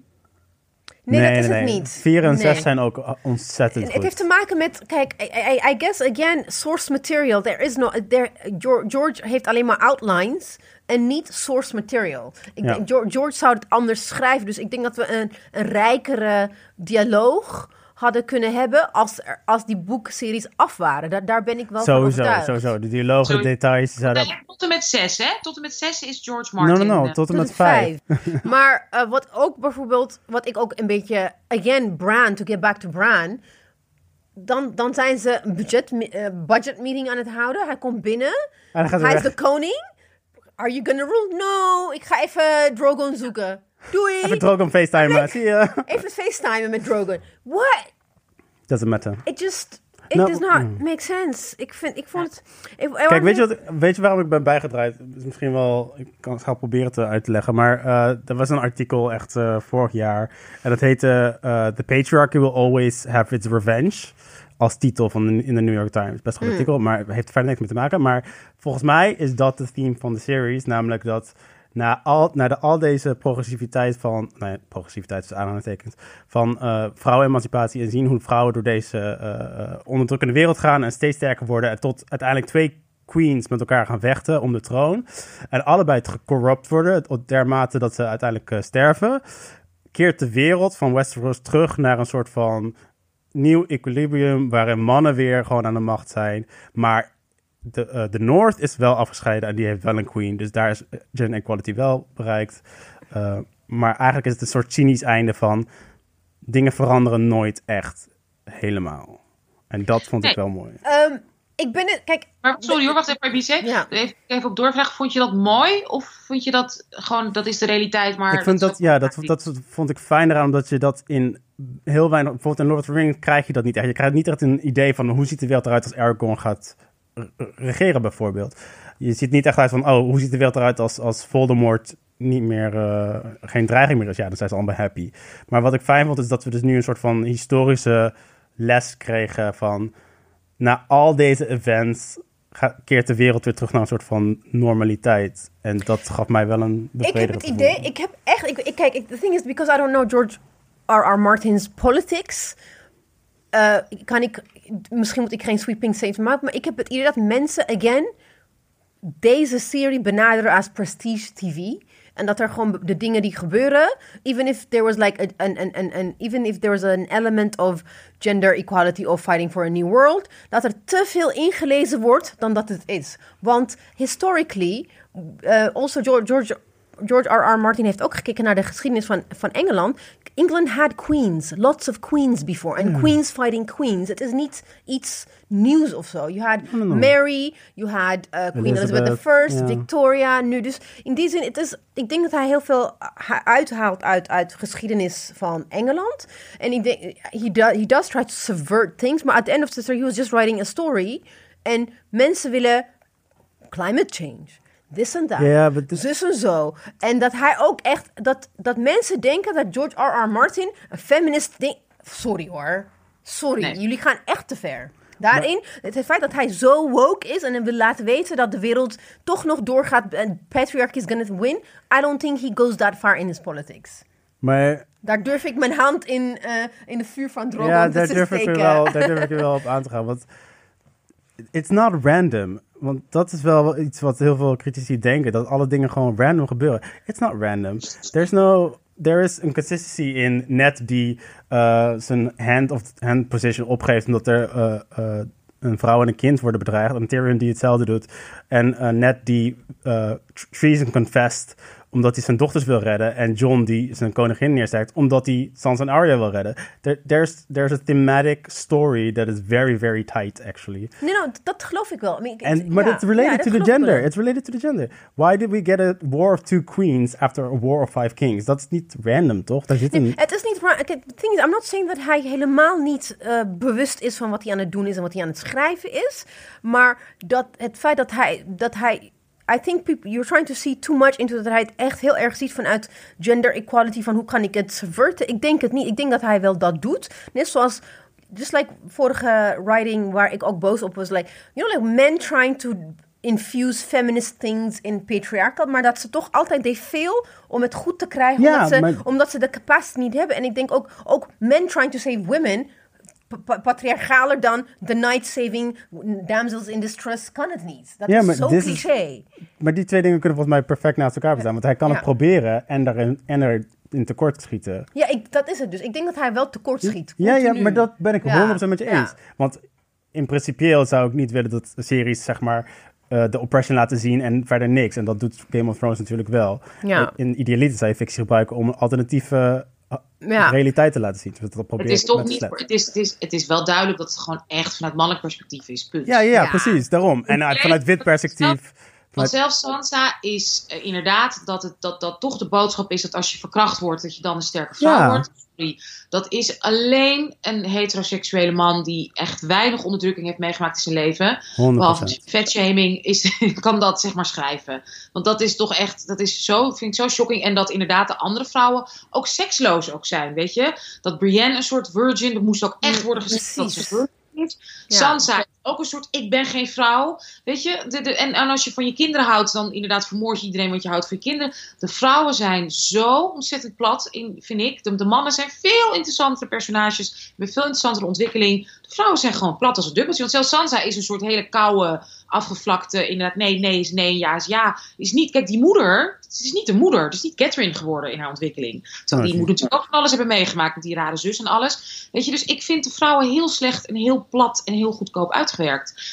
Nee, dat is het niet. Vier en Nee. zes zijn ook ontzettend Het goed. heeft te maken met, kijk, I, I, I guess again, source material. There is no, there, George, George heeft alleen maar outlines en niet source material. Ik Ja. denk, George, George zou het anders schrijven. Dus ik denk dat we een, een rijkere dialoog hadden kunnen hebben als, er- als die boekseries af waren. Daar, daar ben ik wel van Sowieso, overtuigd. sowieso. De dialogen, de details, die zouden... Nee, tot en met zes, hè? Tot en met zes is George No, Martin. no, no. eh, Tot en Tot met vijf. maar eh, wat ook bijvoorbeeld, wat ik ook een beetje, again, Bran, to get back to Bran. Dan, dan zijn ze een budget, eh, budget meeting aan het houden. Hij komt binnen. Hij hij is de koning. Are you gonna rule? No, ik ga even Drogon zoeken. Doei. Even Drogon FaceTime, zie je? Even facetimen met Drogon. What? Doesn't matter. It just, it Nou, does not mm. make sense. Ik vind, ik vond het... Ik, Kijk, weet je, wat, weet je waarom ik ben bijgedraaid? Het is misschien wel, ik kan het gaan proberen te uit te leggen, maar eh, er was een artikel echt eh, vorig jaar en dat heette eh, The Patriarchy Will Always Have Its Revenge. Als titel van de, in de New York Times. Best een goed artikel, maar het heeft verder niks mee te maken. Maar volgens mij is dat de theme van de series. Namelijk dat na al, na de, al deze progressiviteit van... Nee, progressiviteit is aanhalingstekens. Van eh vrouwenemancipatie en zien hoe vrouwen door deze eh, onderdrukkende wereld gaan... en steeds sterker worden. En tot uiteindelijk twee queens met elkaar gaan vechten om de troon. En allebei het gecorrupt worden. Dermate dat ze uiteindelijk sterven. Keert de wereld van Westeros terug naar een soort van nieuw equilibrium waarin mannen weer gewoon aan de macht zijn. Maar de, eh, de North is wel afgescheiden en die heeft wel een queen. Dus daar is gender equality wel bereikt. Eh, maar eigenlijk is het een soort cynisch einde van dingen veranderen nooit echt helemaal. En dat vond ik Nee. wel mooi. Ehm, ik ben het... Kijk, Maar sorry hoor, wacht even, Bice. Ja. Even, even op doorvragen. Vond je dat mooi? Of vond je dat gewoon, dat is de realiteit, maar... ik vind dat, ja, dat, dat vond ik fijn eraan, omdat je dat in heel weinig, bijvoorbeeld in Lord of the Rings krijg je dat niet echt. Je krijgt niet echt een idee van hoe ziet de wereld eruit als Aragorn gaat regeren, bijvoorbeeld. Je ziet niet echt uit van, oh, hoe ziet de wereld eruit als, als Voldemort niet meer, eh, geen dreiging meer is. Ja, dan zijn ze allemaal happy. Maar wat ik fijn vond, is dat we dus nu een soort van historische les kregen van, na al deze events keert de wereld weer terug naar een soort van normaliteit. En dat gaf mij wel een Ik heb het gevoel. idee, ik heb echt, ik, ik kijk, ik- the thing is, because I don't know George R. R. Martin's politics, eh, kan ik, misschien moet ik geen sweeping statement maken, maar ik heb het idee dat mensen, again, deze serie benaderen als prestige TV. En dat er gewoon de dingen die gebeuren, even if there was like an, an, an, an, even if there was an element of gender equality of fighting for a new world, dat er te veel ingelezen wordt dan dat het is. Want historically, uh, also George, George George R. R. Martin heeft ook gekeken naar de geschiedenis van, van Engeland. England had queens, lots of queens before. And queens fighting queens. Het is niet iets nieuws of zo. You had Mary, you had uh, Queen Elizabeth, Elizabeth, I. Victoria. Nu dus in die zin, het is, ik denk dat hij heel veel ha- uithaalt uit, uit geschiedenis van Engeland. En ik denk, he, do, he does try to subvert things. Maar at the end of the story, he was just writing a story. En mensen willen climate change. This. Ja, but this- Zus en zo. En dat hij ook echt... Dat, dat mensen denken dat George R. R. Martin een feminist ding... Sorry hoor. Sorry. Nee. Jullie gaan echt te ver. Daarin, het feit dat hij zo woke is en hem wil laten weten dat de wereld toch nog doorgaat en patriarchy is gonna win. I don't think he goes that far in his politics. Maar Daar durf ik mijn hand in, eh, in de vuur van Drogon ja, te daar durf, ik steken. er wel, daar durf ik er wel op aan te gaan. Want it's not random. Want dat is wel iets wat heel veel critici denken. Dat alle dingen gewoon random gebeuren. It's not random. There's no... There is een consistency in net die eh, zijn hand of hand position opgeeft omdat er eh, eh, een vrouw en een kind worden bedreigd. En Tyrion die hetzelfde doet. En net die tr- treason confessed omdat hij zijn dochters wil redden. En John die zijn koningin neerstijgt omdat hij Sansa en Arya wil redden. There, there's, there's a thematic story that is very, very tight, actually. Nee, nou, dat geloof ik wel. I mean, And, but it's related to the gender. It's related to the gender. Why did we get a war of two queens after a war of five kings? Dat is niet random, toch? Daar zit een... Het is niet the thing is, I'm not saying dat hij helemaal niet eh, bewust is van wat hij aan het doen is en wat hij aan het schrijven is. Maar dat het feit dat hij, dat hij I think people, you're trying to see too much into dat hij het echt heel erg ziet vanuit gender equality, van hoe kan ik het subverten. Ik denk het niet. Ik denk dat hij wel dat doet. Net zoals, just like vorige writing waar ik ook boos op was, like, you know, like men trying to infuse feminist things in patriarchal, maar dat ze toch altijd deed veel om het goed te krijgen, Ja, omdat, ze, maar- omdat ze de capacity niet hebben. En ik denk ook, ook men trying to save women, patriarchaler dan the night saving damsels in distress kan het niet. Dat Ja, is zo is- cliché. Maar die twee dingen kunnen volgens mij perfect naast elkaar bestaan. Want hij kan Ja. het proberen en daarin en erin tekort schieten. Ja, ik, dat is het dus. Ik denk dat hij wel tekort schiet. Ja, ja, maar dat ben ik Ja, 100% met je eens. Want in principieel zou ik niet willen dat series, zeg maar, eh, de oppression laten zien en verder niks. En dat doet Game of Thrones natuurlijk wel. Ja. In idealiter zou je fictie gebruiken om een alternatieve eh, Ja. realiteit te laten zien. Dus dat Het is toch niet. Het is, het, is, het is wel duidelijk dat het gewoon echt vanuit mannelijk perspectief is. Punt. Ja, ja, Ja. precies, daarom. En uit- vanuit wit perspectief... Want zelfs Sansa is eh, inderdaad dat, het, dat dat toch de boodschap is dat als je verkracht wordt, dat je dan een sterke vrouw Ja. wordt. Sorry. Dat is alleen een heteroseksuele man die echt weinig onderdrukking heeft meegemaakt in zijn leven. 100%. Behalve vetshaming is, kan dat zeg maar schrijven. Want dat is toch echt, dat is zo, vind ik zo shocking. En dat inderdaad de andere vrouwen ook seksloos ook zijn, weet je. Dat Brienne een soort virgin, dat moest ook echt worden gezegd dat ze virgin is. Ja. Sansa is ook een soort, ik ben geen vrouw. Weet je, de, de, en, en als je van je kinderen houdt, dan inderdaad vermoord je iedereen wat je houdt van je kinderen. De vrouwen zijn zo ontzettend plat, in, vind ik. De, de mannen zijn veel interessantere personages, met veel interessantere ontwikkeling. De vrouwen zijn gewoon plat als een dubbeltje. Want zelfs Sansa is een soort hele koude, afgevlakte, inderdaad, nee, nee is nee, ja is ja. Is niet, kijk, die moeder, het is niet de moeder, het is niet Catherine geworden in haar ontwikkeling. Terwijl die moet natuurlijk ook van alles hebben meegemaakt met die rare zus en alles. Weet je, dus ik vind de vrouwen heel slecht en heel plat en heel goedkoop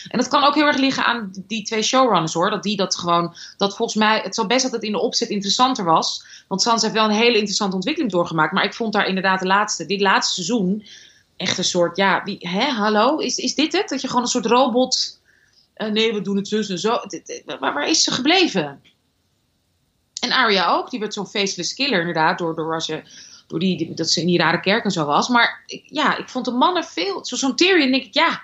En dat kan ook heel erg liggen aan die twee showrunners hoor. Dat die dat gewoon, dat volgens mij, het zal best dat het in de opzet interessanter was. Want Sansa heeft wel een hele interessante ontwikkeling doorgemaakt. Maar ik vond daar inderdaad de laatste, dit laatste seizoen, echt een soort, ja, wie, hè, hallo, is, is dit het? Dat je gewoon een soort robot, eh, nee, we doen het zus en zo. Waar, waar is ze gebleven? En Arya ook, die werd zo'n faceless killer inderdaad, door, door, je, door die, dat ze in die rare kerk en zo was. Maar ja, ik vond de mannen veel, zo- zo'n Tyrion denk ik, ja,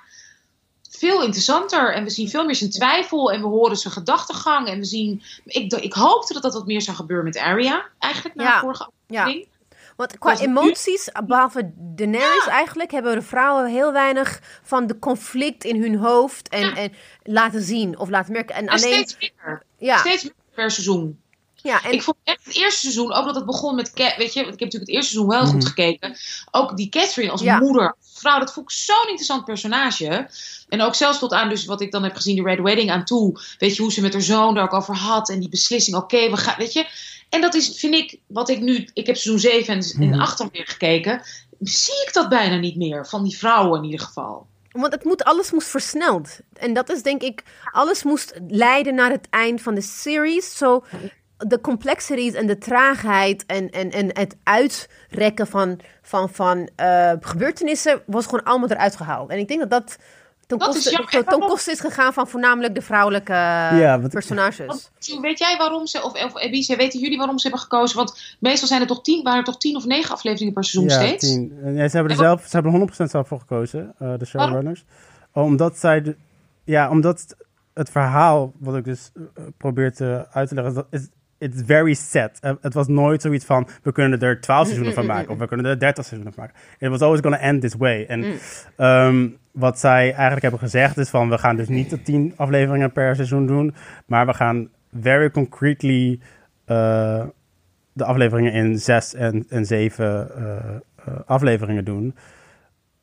veel interessanter. En we zien veel meer zijn twijfel en we horen zijn gedachtegang. En we zien, ik, ik hoopte dat dat wat meer zou gebeuren met Arya, eigenlijk, na Ja, de vorige ja. aflevering. Want qua nu? emoties, behalve Daenerys eigenlijk, hebben de vrouwen heel weinig van de conflict in hun hoofd en, Ja. en laten zien of laten merken. En En alleen, steeds meer. ja, Steeds meer per seizoen. ja, en ik vond echt het eerste seizoen, ook dat het begon met, weet je, want ik heb natuurlijk het eerste seizoen wel goed gekeken. Ook die Catherine als Ja. moeder, vrouw, dat vond ik zo'n interessant personage. En ook zelfs tot aan, dus wat ik dan heb gezien, de Red Wedding aan toe. Weet je, hoe ze met haar zoon daar ook over had. En die beslissing, oké, we gaan, weet je. En dat is, vind ik, wat ik nu, ik heb seizoen 7 en, en 8 alweer gekeken. Zie ik dat bijna niet meer, van die vrouwen in ieder geval. Want het moet, alles moest versneld. En dat is denk ik, alles moest leiden naar het eind van de series. Zo, de complexities en de traagheid en, en, en het uitrekken van, van, van eh, gebeurtenissen was gewoon allemaal eruit gehaald. En ik denk dat dat ten Dat is koste, jammer. ten En waarom- koste is gegaan van voornamelijk de vrouwelijke Ja, wat- personages. Want, weet jij waarom ze, of, of Ebice, weten jullie waarom ze hebben gekozen? Want meestal zijn er toch tien, waren er toch tien of negen afleveringen per seizoen Ja, steeds? tien. En ja, ze hebben er zelf, ze hebben er 100% zelf voor gekozen, eh, de showrunners. Omdat zij, de- ja, omdat het, het verhaal, wat ik dus eh, probeer te uit te leggen, dat is it's very set. Eh, het was nooit zoiets van, we kunnen er 12 seizoenen van maken, of we kunnen er 30 seizoenen van maken. It was always gonna end this way. En ehm, wat zij eigenlijk hebben gezegd is van, we gaan dus niet de 10 afleveringen per seizoen doen, maar we gaan very concretely eh, de afleveringen in zes en, en zeven eh, eh, afleveringen doen.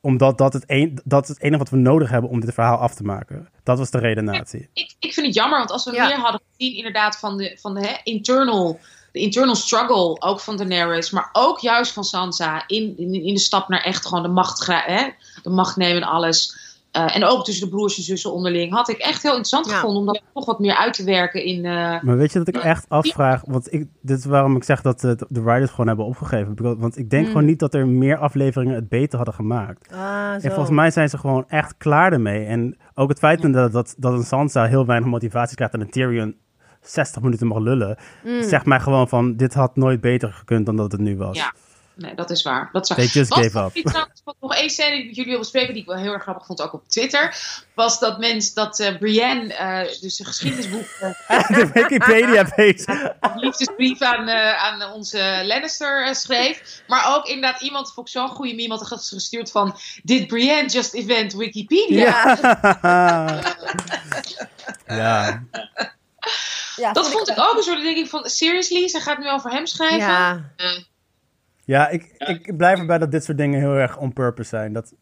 Omdat dat het, een, dat het enige wat we nodig hebben om dit verhaal af te maken. Dat was de redenatie. Ik, ik vind het jammer, want als we Ja. meer hadden gezien inderdaad van de, van de hè, internal, de internal struggle, ook van Daenerys, maar ook juist van Sansa, in, in, in de stap naar echt gewoon de macht, hè, de macht nemen en alles. Eh, en ook tussen de broers en zussen onderling. Had ik echt heel interessant Ja. gevonden om dat toch wat meer uit te werken in... eh, Maar weet je dat ik echt afvraag? Want ik, dit is waarom ik zeg dat eh, de writers gewoon hebben opgegeven. Want ik denk Mm. gewoon niet dat er meer afleveringen het beter hadden gemaakt. Ah, zo. En volgens mij zijn ze gewoon echt klaar ermee. En ook het feit dat, dat, dat een Sansa heel weinig motivatie krijgt en een Tyrion 60 minuten mag lullen. Mm. Zegt mij gewoon van, dit had nooit beter gekund dan dat het nu was. Ja. Nee, dat is waar. Dat is waar. They just Wat gave vond up. ik trouwens- wat nog één scène die ik met jullie wil bespreken, die ik wel heel erg grappig vond, ook op Twitter, was dat mens, dat eh, Brienne, eh, dus een geschiedenisboek, eh, de Wikipedia-page. een liefdesbrief aan, eh, aan onze Lannister eh, schreef. Maar ook inderdaad iemand, vond ik zo'n goede meme, had ges- gestuurd van, did Brienne just invent Wikipedia? Ja. ja. Ja, Dat vond ik ook een soort ding van, seriously, ze gaat nu over hem schrijven? Ja, Eh, Ja, ik, ik blijf erbij dat dit soort dingen heel erg on purpose zijn. Dat,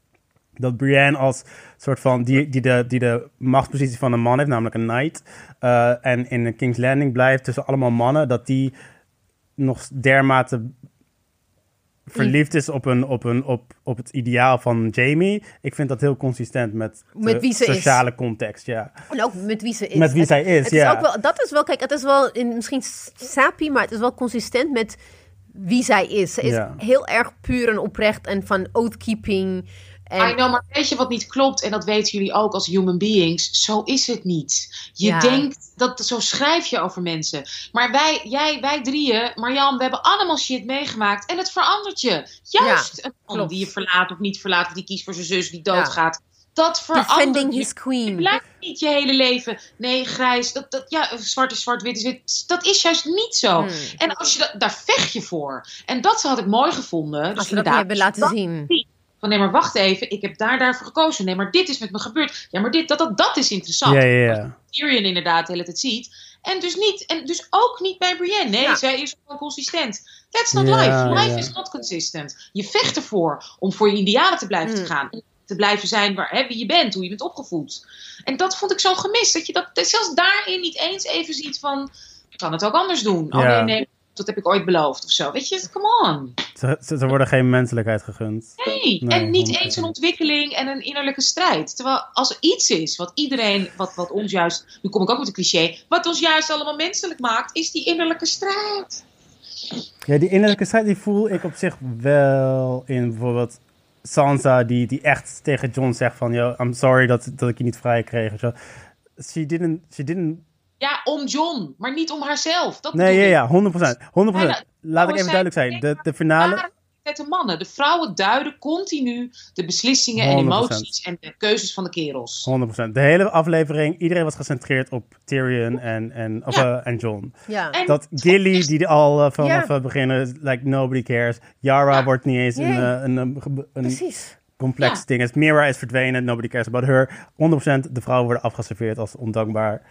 dat Brienne als soort van, die, die, de, die de machtspositie van een man heeft, namelijk een knight. eh, en in de King's Landing blijft tussen allemaal mannen, dat die nog dermate verliefd is op, een, op, een, op, op het ideaal van Jamie. Ik vind dat heel consistent met, Met de wie ze is. sociale context, ja. en ook met wie ze is. Met wie Het- zij is, het ja. ook wel, dat is wel, kijk, het is wel in, misschien sappy, maar het is wel consistent met wie zij is. Ze is Ja. heel erg puur en oprecht en van oathkeeping. En, I know, maar weet je wat niet klopt? En dat weten jullie ook als human beings. Zo is het niet. Je Ja. denkt, dat, zo schrijf je over mensen. Maar wij, jij, wij drieën, Marjan, we hebben allemaal shit meegemaakt. En het verandert je. Juist een man klopt. die je verlaat of niet verlaat. Of die kiest voor zijn zus die doodgaat. Dat verandert defending je. his Je queen. blijft niet je hele leven. Nee, grijs. Dat, dat, ja, zwart is zwart, wit is wit. Dat is juist niet zo. Hmm. En als je dat, daar vecht je voor. En dat had ik mooi gevonden. Dus Als ze dat inderdaad, hebben laten dat- zien. van nee, maar wacht even, ik heb daar daarvoor gekozen. Nee, maar dit is met me gebeurd. Ja, maar dit, dat, dat, dat is interessant. Ja, ja, ja. Tyrion inderdaad de hele tijd ziet. En dus, niet, en dus ook niet bij Brienne. Nee, Ja. zij is gewoon consistent. That's not Ja, life. Life ja. is not consistent. Je vecht ervoor om voor je idealen te blijven Hmm. te gaan. Te blijven zijn waar, hè, wie je bent, hoe je bent opgevoed. En dat vond ik zo gemist. Dat je dat, dat zelfs daarin niet eens even ziet van... Ik kan het ook anders doen. Oh Ja. nee, nee, dat heb ik ooit beloofd of zo. Weet je, come on. Ze, worden geen menselijkheid gegund. Nee, Nee, en niet 100%. eens een ontwikkeling en een innerlijke strijd. Terwijl als er iets is wat iedereen, wat, wat ons juist, nu kom ik ook met een cliché, wat ons juist allemaal menselijk maakt, is die innerlijke strijd. Ja, die innerlijke strijd die voel ik op zich wel in bijvoorbeeld Sansa, die, die echt tegen John zegt van, yo, I'm sorry dat, dat ik je niet vrij kreeg. Zo. She didn't, she didn't... Ja, om John, maar niet om haarzelf. Dat Nee, ja, ja, 100%. 100%. Laat ik even duidelijk zijn. De, de finale... De mannen. De vrouwen duiden continu de beslissingen en 100%. emoties en de keuzes van de kerels. 100%. De hele aflevering, iedereen was gecentreerd op Tyrion en, en, of, Ja. eh, en John. Ja. En Dat Gilly, die al eh, vanaf Ja. het begin, eh, like, nobody cares. Yara Ja. wordt niet eens een, een, een, een, een Precies. complex Ja. ding is. Mira is verdwenen, nobody cares about her. 100% de vrouwen worden afgeserveerd als ondankbaar.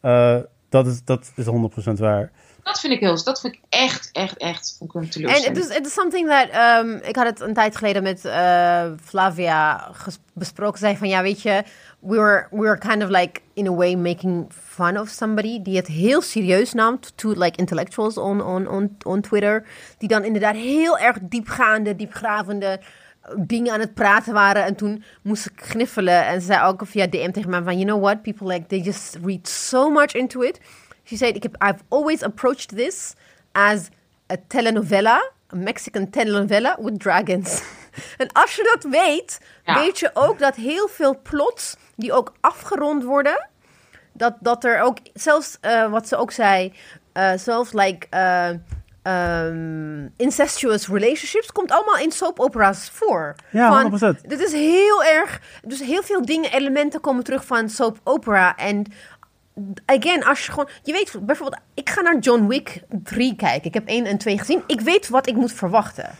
Eh, dat, is, dat is 100% waar. Dat vind ik heel, dat vind ik echt, echt, echt vond ik een En teleurstelling. het is, het is something that, um, ik had het een tijd geleden met eh, Flavia besproken. Zij van, ja, weet je, we were, we were kind of like, in a way, making fun of somebody die het heel serieus nam. To like intellectuals on, on, on, on Twitter. Die dan inderdaad heel erg diepgaande, diepgravende eh, dingen aan het praten waren. En toen moest ik gniffelen. En ze zei ook via DM tegen mij van, you know what, people like, they just read so much into it. She said, ik heb, I've always approached this as a telenovela, a Mexican telenovela with dragons. en als je dat weet, Ja. weet je ook dat heel veel plots die ook afgerond worden, dat, dat er ook, zelfs eh, wat ze ook zei, eh, zelfs like eh, ehm, incestuous relationships, komt allemaal in soap operas voor. Ja, Van, 100%. Dit is heel erg, dus heel veel dingen, elementen komen terug van soap opera en again, als je gewoon... Je weet bijvoorbeeld, ik ga naar John Wick 3 kijken. Ik heb 1 en 2 gezien. Ik weet wat ik moet verwachten.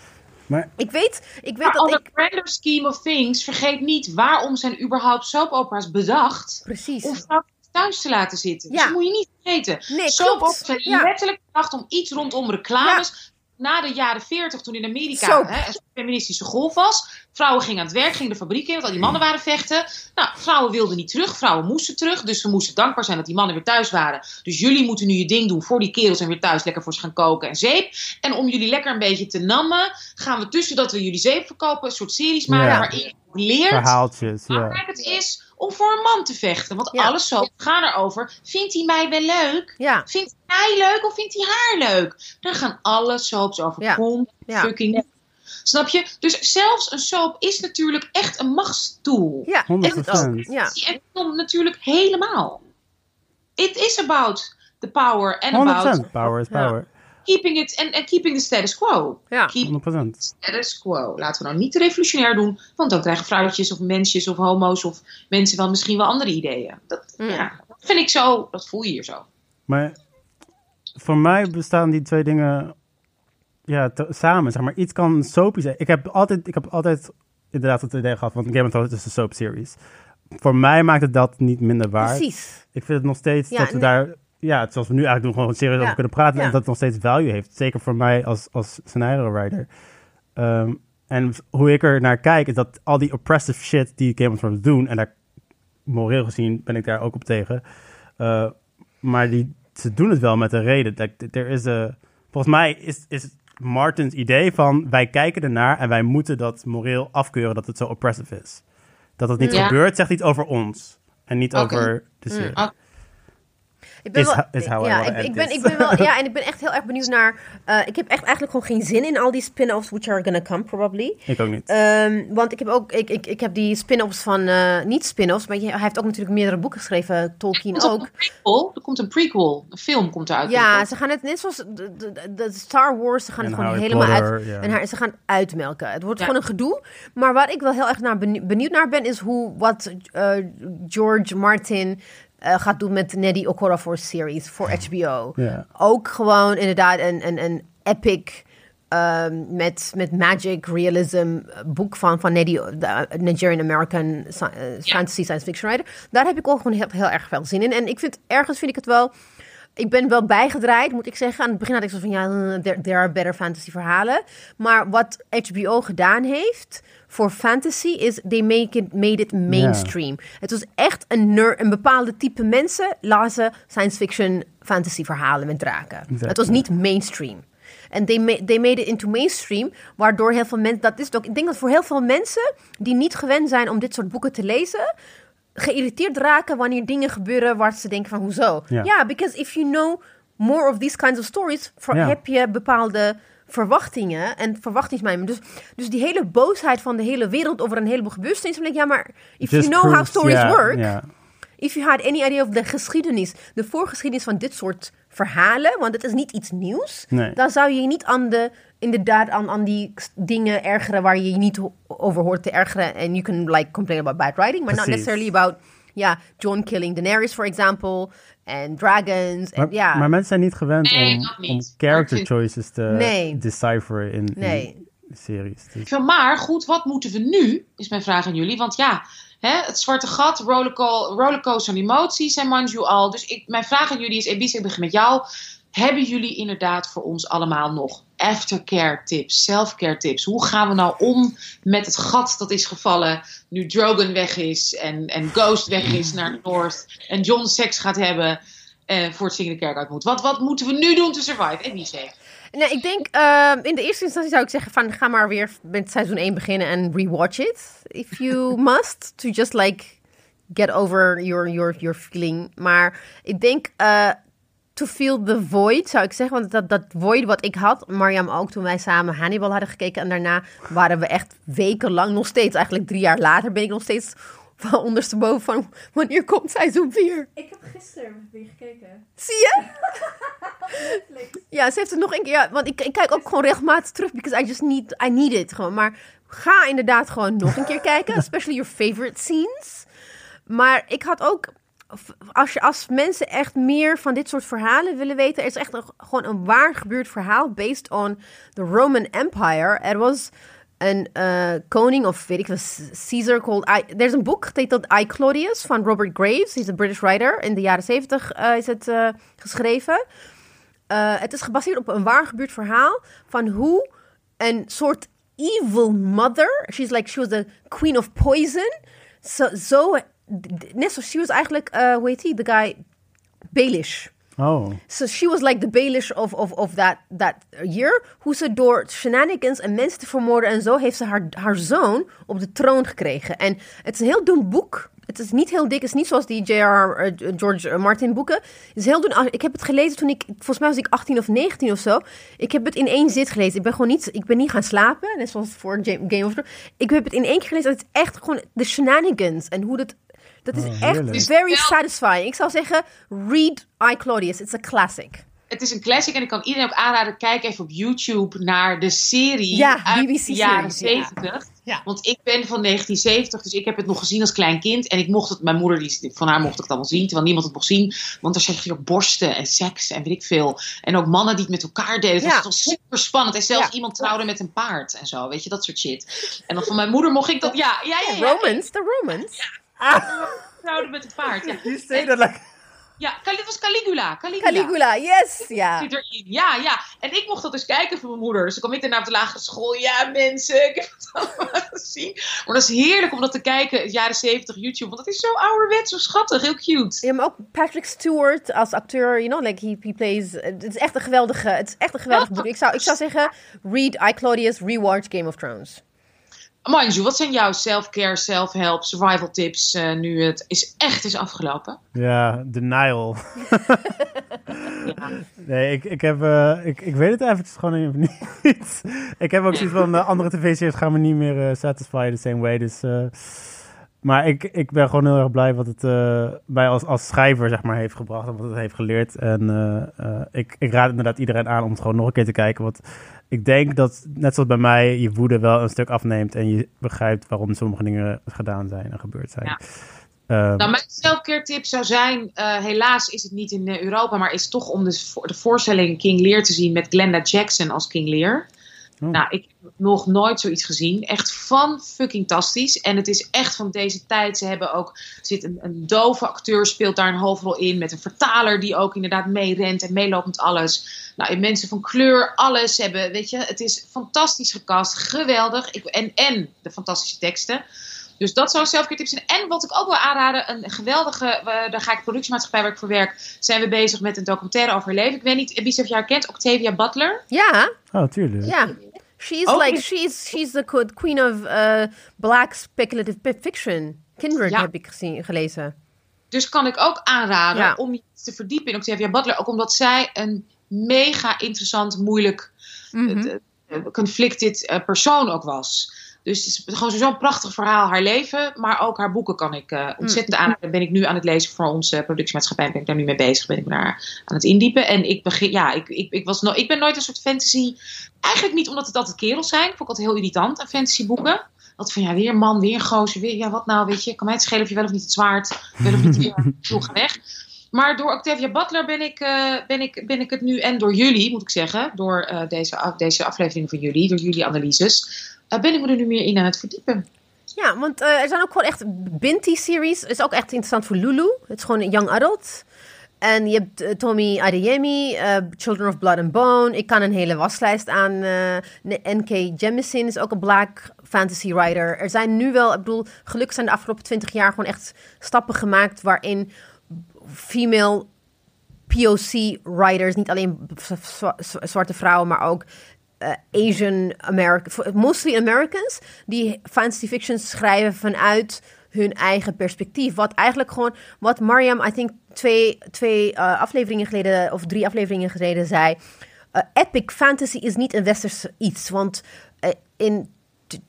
Maar Ik weet, ik weet Maar dat ik... grander scheme of things, vergeet niet waarom zijn überhaupt soap-opera's bedacht Precies. om vrouwen thuis te laten zitten. Dus Ja. dat moet je niet vergeten. Nee, Soap-operas zijn Ja. letterlijk bedacht om iets rondom reclames. Na de jaren 40, toen in Amerika hè, een feministische golf was. Vrouwen gingen aan het werk, gingen de fabriek in, want al die mannen waren vechten. Nou, vrouwen wilden niet terug, vrouwen moesten terug. Dus ze moesten dankbaar zijn dat die mannen weer thuis waren. Dus jullie moeten nu je ding doen voor die kerels en weer thuis lekker voor ze gaan koken en zeep. En om jullie lekker een beetje te nammen, gaan we tussen dat we jullie zeep verkopen, een soort series maken Ja. waarin je leert verhaaltjes, ja. belangrijk het is om voor een man te vechten. Want Ja. alles zo gaan erover. Vindt hij mij wel leuk? Ja, Vindt hij mij leuk of vindt hij haar leuk? Daar gaan alle soaps over. Ja. Kom, Ja. fucking. Snap je? Dus zelfs een soap is natuurlijk echt een machtstoel. ja. 100%. echt ook. Ja. En film natuurlijk helemaal. It is about the power and about 100%. Power is Ja. power. Keeping it and, and keeping the status quo. Ja. Keep 100%. status quo. Laten we nou niet te revolutionair doen, want dan krijgen vrouwtjes of mensjes of homo's of mensen wel misschien wel andere ideeën. Dat, Mm. ja, dat vind ik zo, dat voel je hier zo. Maar voor mij bestaan die twee dingen ja, te- samen. Zeg maar. Iets kan soapy zijn. Ik heb altijd, ik heb altijd inderdaad het idee gehad, want Game of Thrones is een soap series. Voor mij maakt het dat niet minder waar. Precies. Ik vind het nog steeds Ja, dat we nee. daar, ja, zoals we nu eigenlijk doen, gewoon serieus Ja. over kunnen praten. Ja. En dat het nog steeds value heeft. Zeker voor mij als, als scenario writer. Ehm, en hoe ik er naar kijk, is dat al die oppressive shit die Game of Thrones doen, en daar moreel gezien ben ik daar ook op tegen. eh, maar die, ze doen het wel met een reden. Like, er is een, volgens mij is, is Martins idee van wij kijken ernaar en wij moeten dat moreel afkeuren dat het zo oppressive is. Dat het niet Ja. gebeurt, zegt iets over ons. En niet over de serie. Oké. Ik ben Is wel, is how ja, ik, ben, ik ben wel, ja, en ik ben echt heel erg benieuwd naar. eh, ik heb echt eigenlijk gewoon geen zin in al die spin-offs, which are gonna come probably. Ik ook niet. Ehm, want ik heb ook, ik, ik, ik heb die spin-offs van, eh, niet spin-offs, maar hij heeft ook natuurlijk meerdere boeken geschreven, Tolkien Er komt ook. een prequel, er komt een prequel, een film komt eruit. Ja, ze gaan het net zoals de, de, de Star Wars, ze gaan En het gewoon helemaal Potter, uit. En haar- ze gaan uitmelken. Het wordt Ja. gewoon een gedoe. Maar waar ik wel heel erg naar benieu- benieuwd naar ben, is hoe wat eh, George Martin eh, gaat doen met Neddy Okorafor series voor HBO. Ja. Ook gewoon inderdaad een, een, een epic. ehm, met, met magic realism eh, boek van, van Neddy, de Nigerian American eh, fantasy science fiction writer. Daar heb ik ook gewoon heel, heel erg veel zin in. En ik vind ergens vind ik het wel ik ben wel bijgedraaid, moet ik zeggen. Aan het begin had ik zo van, ja, eh, there, there are better fantasy verhalen. Maar wat HBO gedaan heeft voor fantasy is, they make it, made it mainstream. Het was echt een nerd, een bepaalde type mensen lazen science fiction fantasy verhalen met draken. Het was niet mainstream. En they, ma- they made it into mainstream, waardoor heel veel mensen, dat is ook, ik denk dat voor heel veel mensen die niet gewend zijn om dit soort boeken te lezen, geïrriteerd raken wanneer dingen gebeuren waar ze denken van hoezo. Ja. Because if you know more of these kinds of stories, heb je bepaalde verwachtingen en verwachtingsmijmen. Dus, dus die hele boosheid van de hele wereld over een heleboel gebeurtenissen, dan denk ik, ja, maar if Just you know how stories work, if you had any idea of de geschiedenis, de voorgeschiedenis van dit soort verhalen, want het is niet iets nieuws, Nee. dan zou je niet aan de, inderdaad aan, aan die dingen ergeren waar je je niet over hoort te ergeren. En you can like complain about bad writing, but not necessarily about, ja, John killing Daenerys, for example, en dragons, en Maar, ja. maar mensen zijn niet gewend Nee, om, om character choices te Nee. decipheren in, in series. Dus- maar goed, wat moeten we nu? Is mijn vraag aan jullie. Want ja, hè, het zwarte gat, rollerco- rollercoaster van emoties en Manju al. Dus ik, mijn vraag aan jullie is, Ebis, ik begin met jou. Hebben jullie inderdaad voor ons allemaal nog aftercare tips, self-care tips? Hoe gaan we nou om met het gat dat is gevallen nu Drogon weg is en, en Ghost weg is naar het North en John seks gaat hebben en voor het zingende kerk uit moet? Wat, wat moeten we nu doen to survive? Ebis, zeg. Nee, ik denk ehm, in de eerste instantie zou ik zeggen van ga maar weer met seizoen 1 beginnen en rewatch it. If you must. To just like get over your, your, your feeling. Maar ik denk eh, to feel the void, zou ik zeggen. Want dat, dat void wat ik had, Mariam ook, toen wij samen Hannibal hadden gekeken. En daarna waren we echt wekenlang, nog steeds, eigenlijk drie jaar later, ben ik nog steeds van ondersteboven van wanneer komt seizoen 4. Ik heb gisteren weer gekeken. Zie je? Ja, ze heeft het nog een keer. Ja, want ik, ik kijk ook gewoon regelmatig terug, because I just need, I need it gewoon. Maar ga inderdaad gewoon nog een keer kijken, especially your favorite scenes. Maar ik had ook, als, je, als mensen echt meer van dit soort verhalen willen weten, er is echt een, gewoon een waar gebeurd verhaal based on the Roman Empire. Er was een eh, koning of weet ik wat, Caesar called. I, er is een boek getiteld I Claudius van Robert Graves. Is een British writer. In de jaren zeventig uh, is het uh, geschreven. het is gebaseerd op een waar gebeurd verhaal van hoe een soort evil mother. She's like she was the queen of poison. Zo, so, net zoals she was eigenlijk, hoe heet hij, the guy Baelish. Oh. So she was like the Baelish of, of, of that, that year. Hoe ze door shenanigans en mensen te vermoorden en zo... heeft ze haar, haar zoon op de troon gekregen. En het is een heel dun boek. Het is niet heel dik. Het is niet zoals die J.R. Uh, George Martin boeken. Het is heel dun. Ik heb het gelezen toen ik... Volgens mij was ik 18 of 19 of zo. Ik heb het in één zit gelezen. Ik ben gewoon niet... Ik ben niet gaan slapen. Net zoals voor Game of Thrones. Ik heb het in één keer gelezen. Het is echt gewoon de shenanigans. En hoe dat dat is Oh, echt very satisfying. Ik zou zeggen, read I, Claudius. It's a classic. Het is een classic en ik kan iedereen ook aanraden, kijk even op YouTube naar de serie Ja, uit BBC de jaren series, ja. 70. Ja. Want ik ben van 1970, dus ik heb het nog gezien als klein kind. En ik mocht het, mijn moeder, die, van haar mocht ik het allemaal zien, terwijl niemand het mocht zien. Want er zeg je ook borsten en seks en weet ik veel. En ook mannen die het met elkaar deden. Dus Ja. Het was super spannend. En zelfs Ja. iemand trouwde met een paard en zo, weet je, dat soort shit. En dan van mijn moeder mocht ik dat, ja, ja, ja. ja Romans, de Romans. Trouwde met een paard, ja. You say that like... Ja, dit was Caligula. Caligula. Caligula, yes. Ja. zit erin. Ja, ja. En ik mocht dat dus kijken van mijn moeder. Dus dan kwam ik daarna op de lagere school. Ja, mensen, ik heb het allemaal gezien. Maar dat is heerlijk om dat te kijken, jaren 70 YouTube. Want het is zo ouderwets, zo schattig, heel cute. Ja, maar ook Patrick Stewart als acteur, you know, like he, he plays. Het is echt een geweldige, het is echt een geweldig boek. Ik zou, ik zou zeggen, read I, Claudius, rewatch Game of Thrones. Manju, wat zijn jouw self-care, self-help, survival tips eh, nu het is echt is afgelopen? Ja, denial. Ja. Nee, ik, ik heb... eh, ik, ik weet het eventjes gewoon even niet. ik heb ook zoiets van... eh, andere tv-series gaan me niet meer satisfy the same way. Dus... maar ik, ik ben gewoon heel erg blij wat het mij als, als schrijver zeg maar, heeft gebracht en wat het heeft geleerd. En ik, ik raad inderdaad iedereen aan om het gewoon nog een keer te kijken. Want ik denk dat, net zoals bij mij, je woede wel een stuk afneemt. En je begrijpt waarom sommige dingen gedaan zijn en gebeurd zijn. Ja. Ehm, Nou, mijn self-care tip zou zijn, eh, helaas is het niet in eh, Europa, maar is toch om de, de voorstelling King Lear te zien met Glenda Jackson als King Lear. Oh. Nou, ik heb nog nooit zoiets gezien. Echt van fucking tastisch. En het is echt van deze tijd. Ze hebben ook, er zit een, een dove acteur speelt daar een hoofdrol in. Met een vertaler die ook inderdaad meerent en meeloopt met alles. Nou, en mensen van kleur, alles hebben, weet je. Het is fantastisch gecast, geweldig. Ik, en, en de fantastische teksten. Dus dat zou selfcare tips zijn. En wat ik ook wil aanraden, een geweldige, eh, daar ga ik productiemaatschappij waar ik voor werk, zijn we bezig met een documentaire over leven. Ik weet niet, wie ze of je haar kent, Octavia Butler. Ja, oh, tuurlijk. ja. She's Ook like, she's, she's the queen of uh, black speculative fi- fiction. Kindred Ja. heb ik gezien, gelezen. Dus kan ik ook aanraden Ja. om je te verdiepen in Octavia Butler. Ook omdat zij een mega interessant, moeilijk, eh, conflicted eh, persoon ook was. Dus het is gewoon zo'n prachtig verhaal, haar leven. Maar ook haar boeken kan ik eh, ontzettend Mm. aanraden. Ben ik nu aan het lezen voor onze productiemaatschappij. Ben ik daar nu mee bezig. Ben ik daar aan het indiepen. En ik, begin, ja, ik, ik, ik, was no, ik ben nooit een soort fantasy... Eigenlijk niet omdat het altijd kerels zijn. Ik vond het altijd heel irritant aan fantasyboeken. Dat van ja, weer man, weer gozer, weer ja, wat nou, weet je. Kan mij het schelen of je wel of niet het zwaard, wel of niet weer, doe, ga weg. Maar door Octavia Butler ben ik, eh, ben, ik, ben ik het nu, en door jullie moet ik zeggen, door eh, deze, af- deze aflevering van jullie, door jullie analyses, ben ik me er nu meer in aan het verdiepen. Ja, want eh, er zijn ook gewoon echt Binti-series. Is ook echt interessant voor Lulu. Het is gewoon young adult. En je hebt eh, Tommy Adeyemi, eh, Children of Blood and Bone. Ik kan een hele waslijst aan. eh, N.K. Jemisin is ook een black fantasy writer. Er zijn nu wel, ik bedoel, gelukkig zijn de afgelopen twintig jaar gewoon echt stappen gemaakt waarin female POC writers, niet alleen zwarte vrouwen, maar ook eh, Asian American, mostly Americans, die fantasy fiction schrijven vanuit hun eigen perspectief. Wat eigenlijk gewoon, wat Mariam, I think twee, twee uh, afleveringen geleden, of drie afleveringen geleden zei. Uh, epic fantasy is niet een westers iets. Want in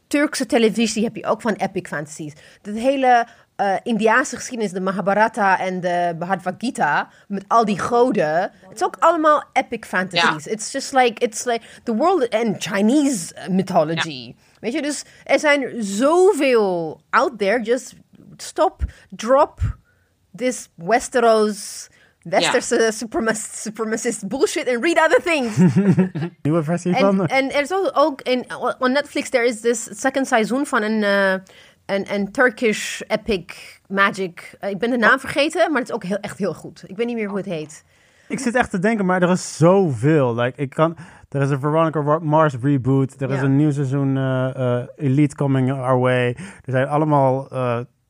Turkse televisie heb je ook van epic fantasies. Het hele uh, Indiaanse geschiedenis, de Mahabharata en de Bhagavad Gita, met al die goden. Het is ook allemaal epic fantasies. It's just like, it's like the world and Chinese mythology. Weet je, dus er zijn zoveel out there. Just stop, drop this Westeros. Westerse supremacist, supremacist bullshit and read other things. Nieuwe versie van. En er is ook in, on Netflix, there is this second seizoen van een, een, een Turkish epic magic. Uh, ik ben de naam vergeten, maar het is ook heel, echt heel goed. Ik weet niet meer hoe het heet. Ik zit echt te denken, maar er is zoveel. Like, ik kan, er is een Veronica Mars reboot. Er is een nieuw seizoen uh, Elite coming our way. Er zijn allemaal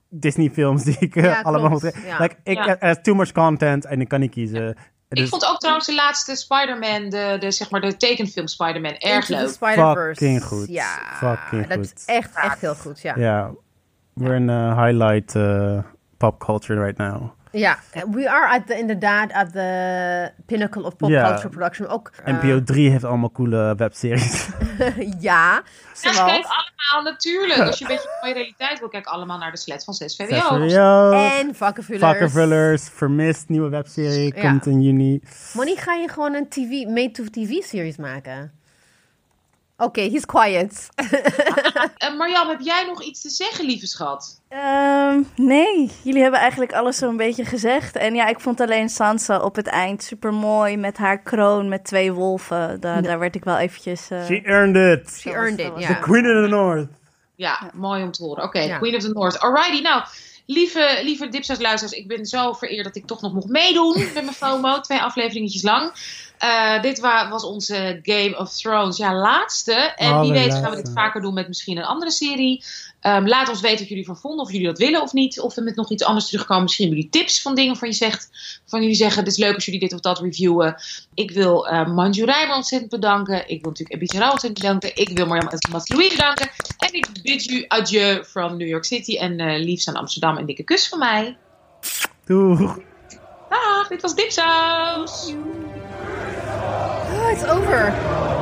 Disney-films die ik ja, allemaal moet. Ja. Like, ik, ja. Er is too much content en ik kan niet kiezen. Ja. Dus... Ik vond ook trouwens de laatste Spider-Man, de, de, zeg maar de tekenfilm Spider-Man, erg leuk. Spider-Verse. Fucking goed. Ja, Fucking dat goed. is echt, echt heel goed, ja. Ja, we're in a highlight uh, pop culture right now. Ja, we are at the, inderdaad at the pinnacle of pop Ja. culture production. Ook, eh, NPO 3 heeft allemaal coole webseries. ja, Ja, zoals... kijk allemaal natuurlijk. Als je een beetje mooie realiteit wil, kijk allemaal naar de sled van 6 VWO. VWO, En vakkenvullers. Vakkenvullers, Vermist, nieuwe webserie, Ja. komt in juni. Monique, ga je gewoon een TV, made-to-TV-series maken? Oké, he's quiet. En Marjam, heb jij nog iets te zeggen, lieve schat? Ehm, nee, jullie hebben eigenlijk alles zo'n beetje gezegd. En ja, ik vond alleen Sansa op het eind super mooi met haar kroon met twee wolven. Daar, daar werd ik wel eventjes. eh, She earned it. She earned it, The ja. The Queen of the North. Ja, mooi om te horen. Oké, Ja. Queen of the North. Alrighty, nou, lieve, lieve Dipsa's luisteraars, ik ben zo vereerd dat ik toch nog mocht meedoen met mijn FOMO. Twee afleveringetjes lang. Eh, dit wa- was onze Game of Thrones, ja, laatste. En wie weet gaan we dit vaker doen met misschien een andere serie. Ehm, laat ons weten wat jullie ervan vonden, of jullie dat willen of niet. Of we met nog iets anders terugkomen. Misschien hebben jullie tips van dingen van je zegt. Van jullie zeggen, het is leuk als jullie dit of dat reviewen. Ik wil uh, Manju Rijmer ontzettend bedanken. Ik wil natuurlijk Ebita Rauw ontzettend bedanken. Ik wil Marjam Louis bedanken. En ik bid u adieu from New York City. En uh, liefst aan Amsterdam. En dikke kus van mij. Doeg. Dag, dit was Dipsaus. It's over.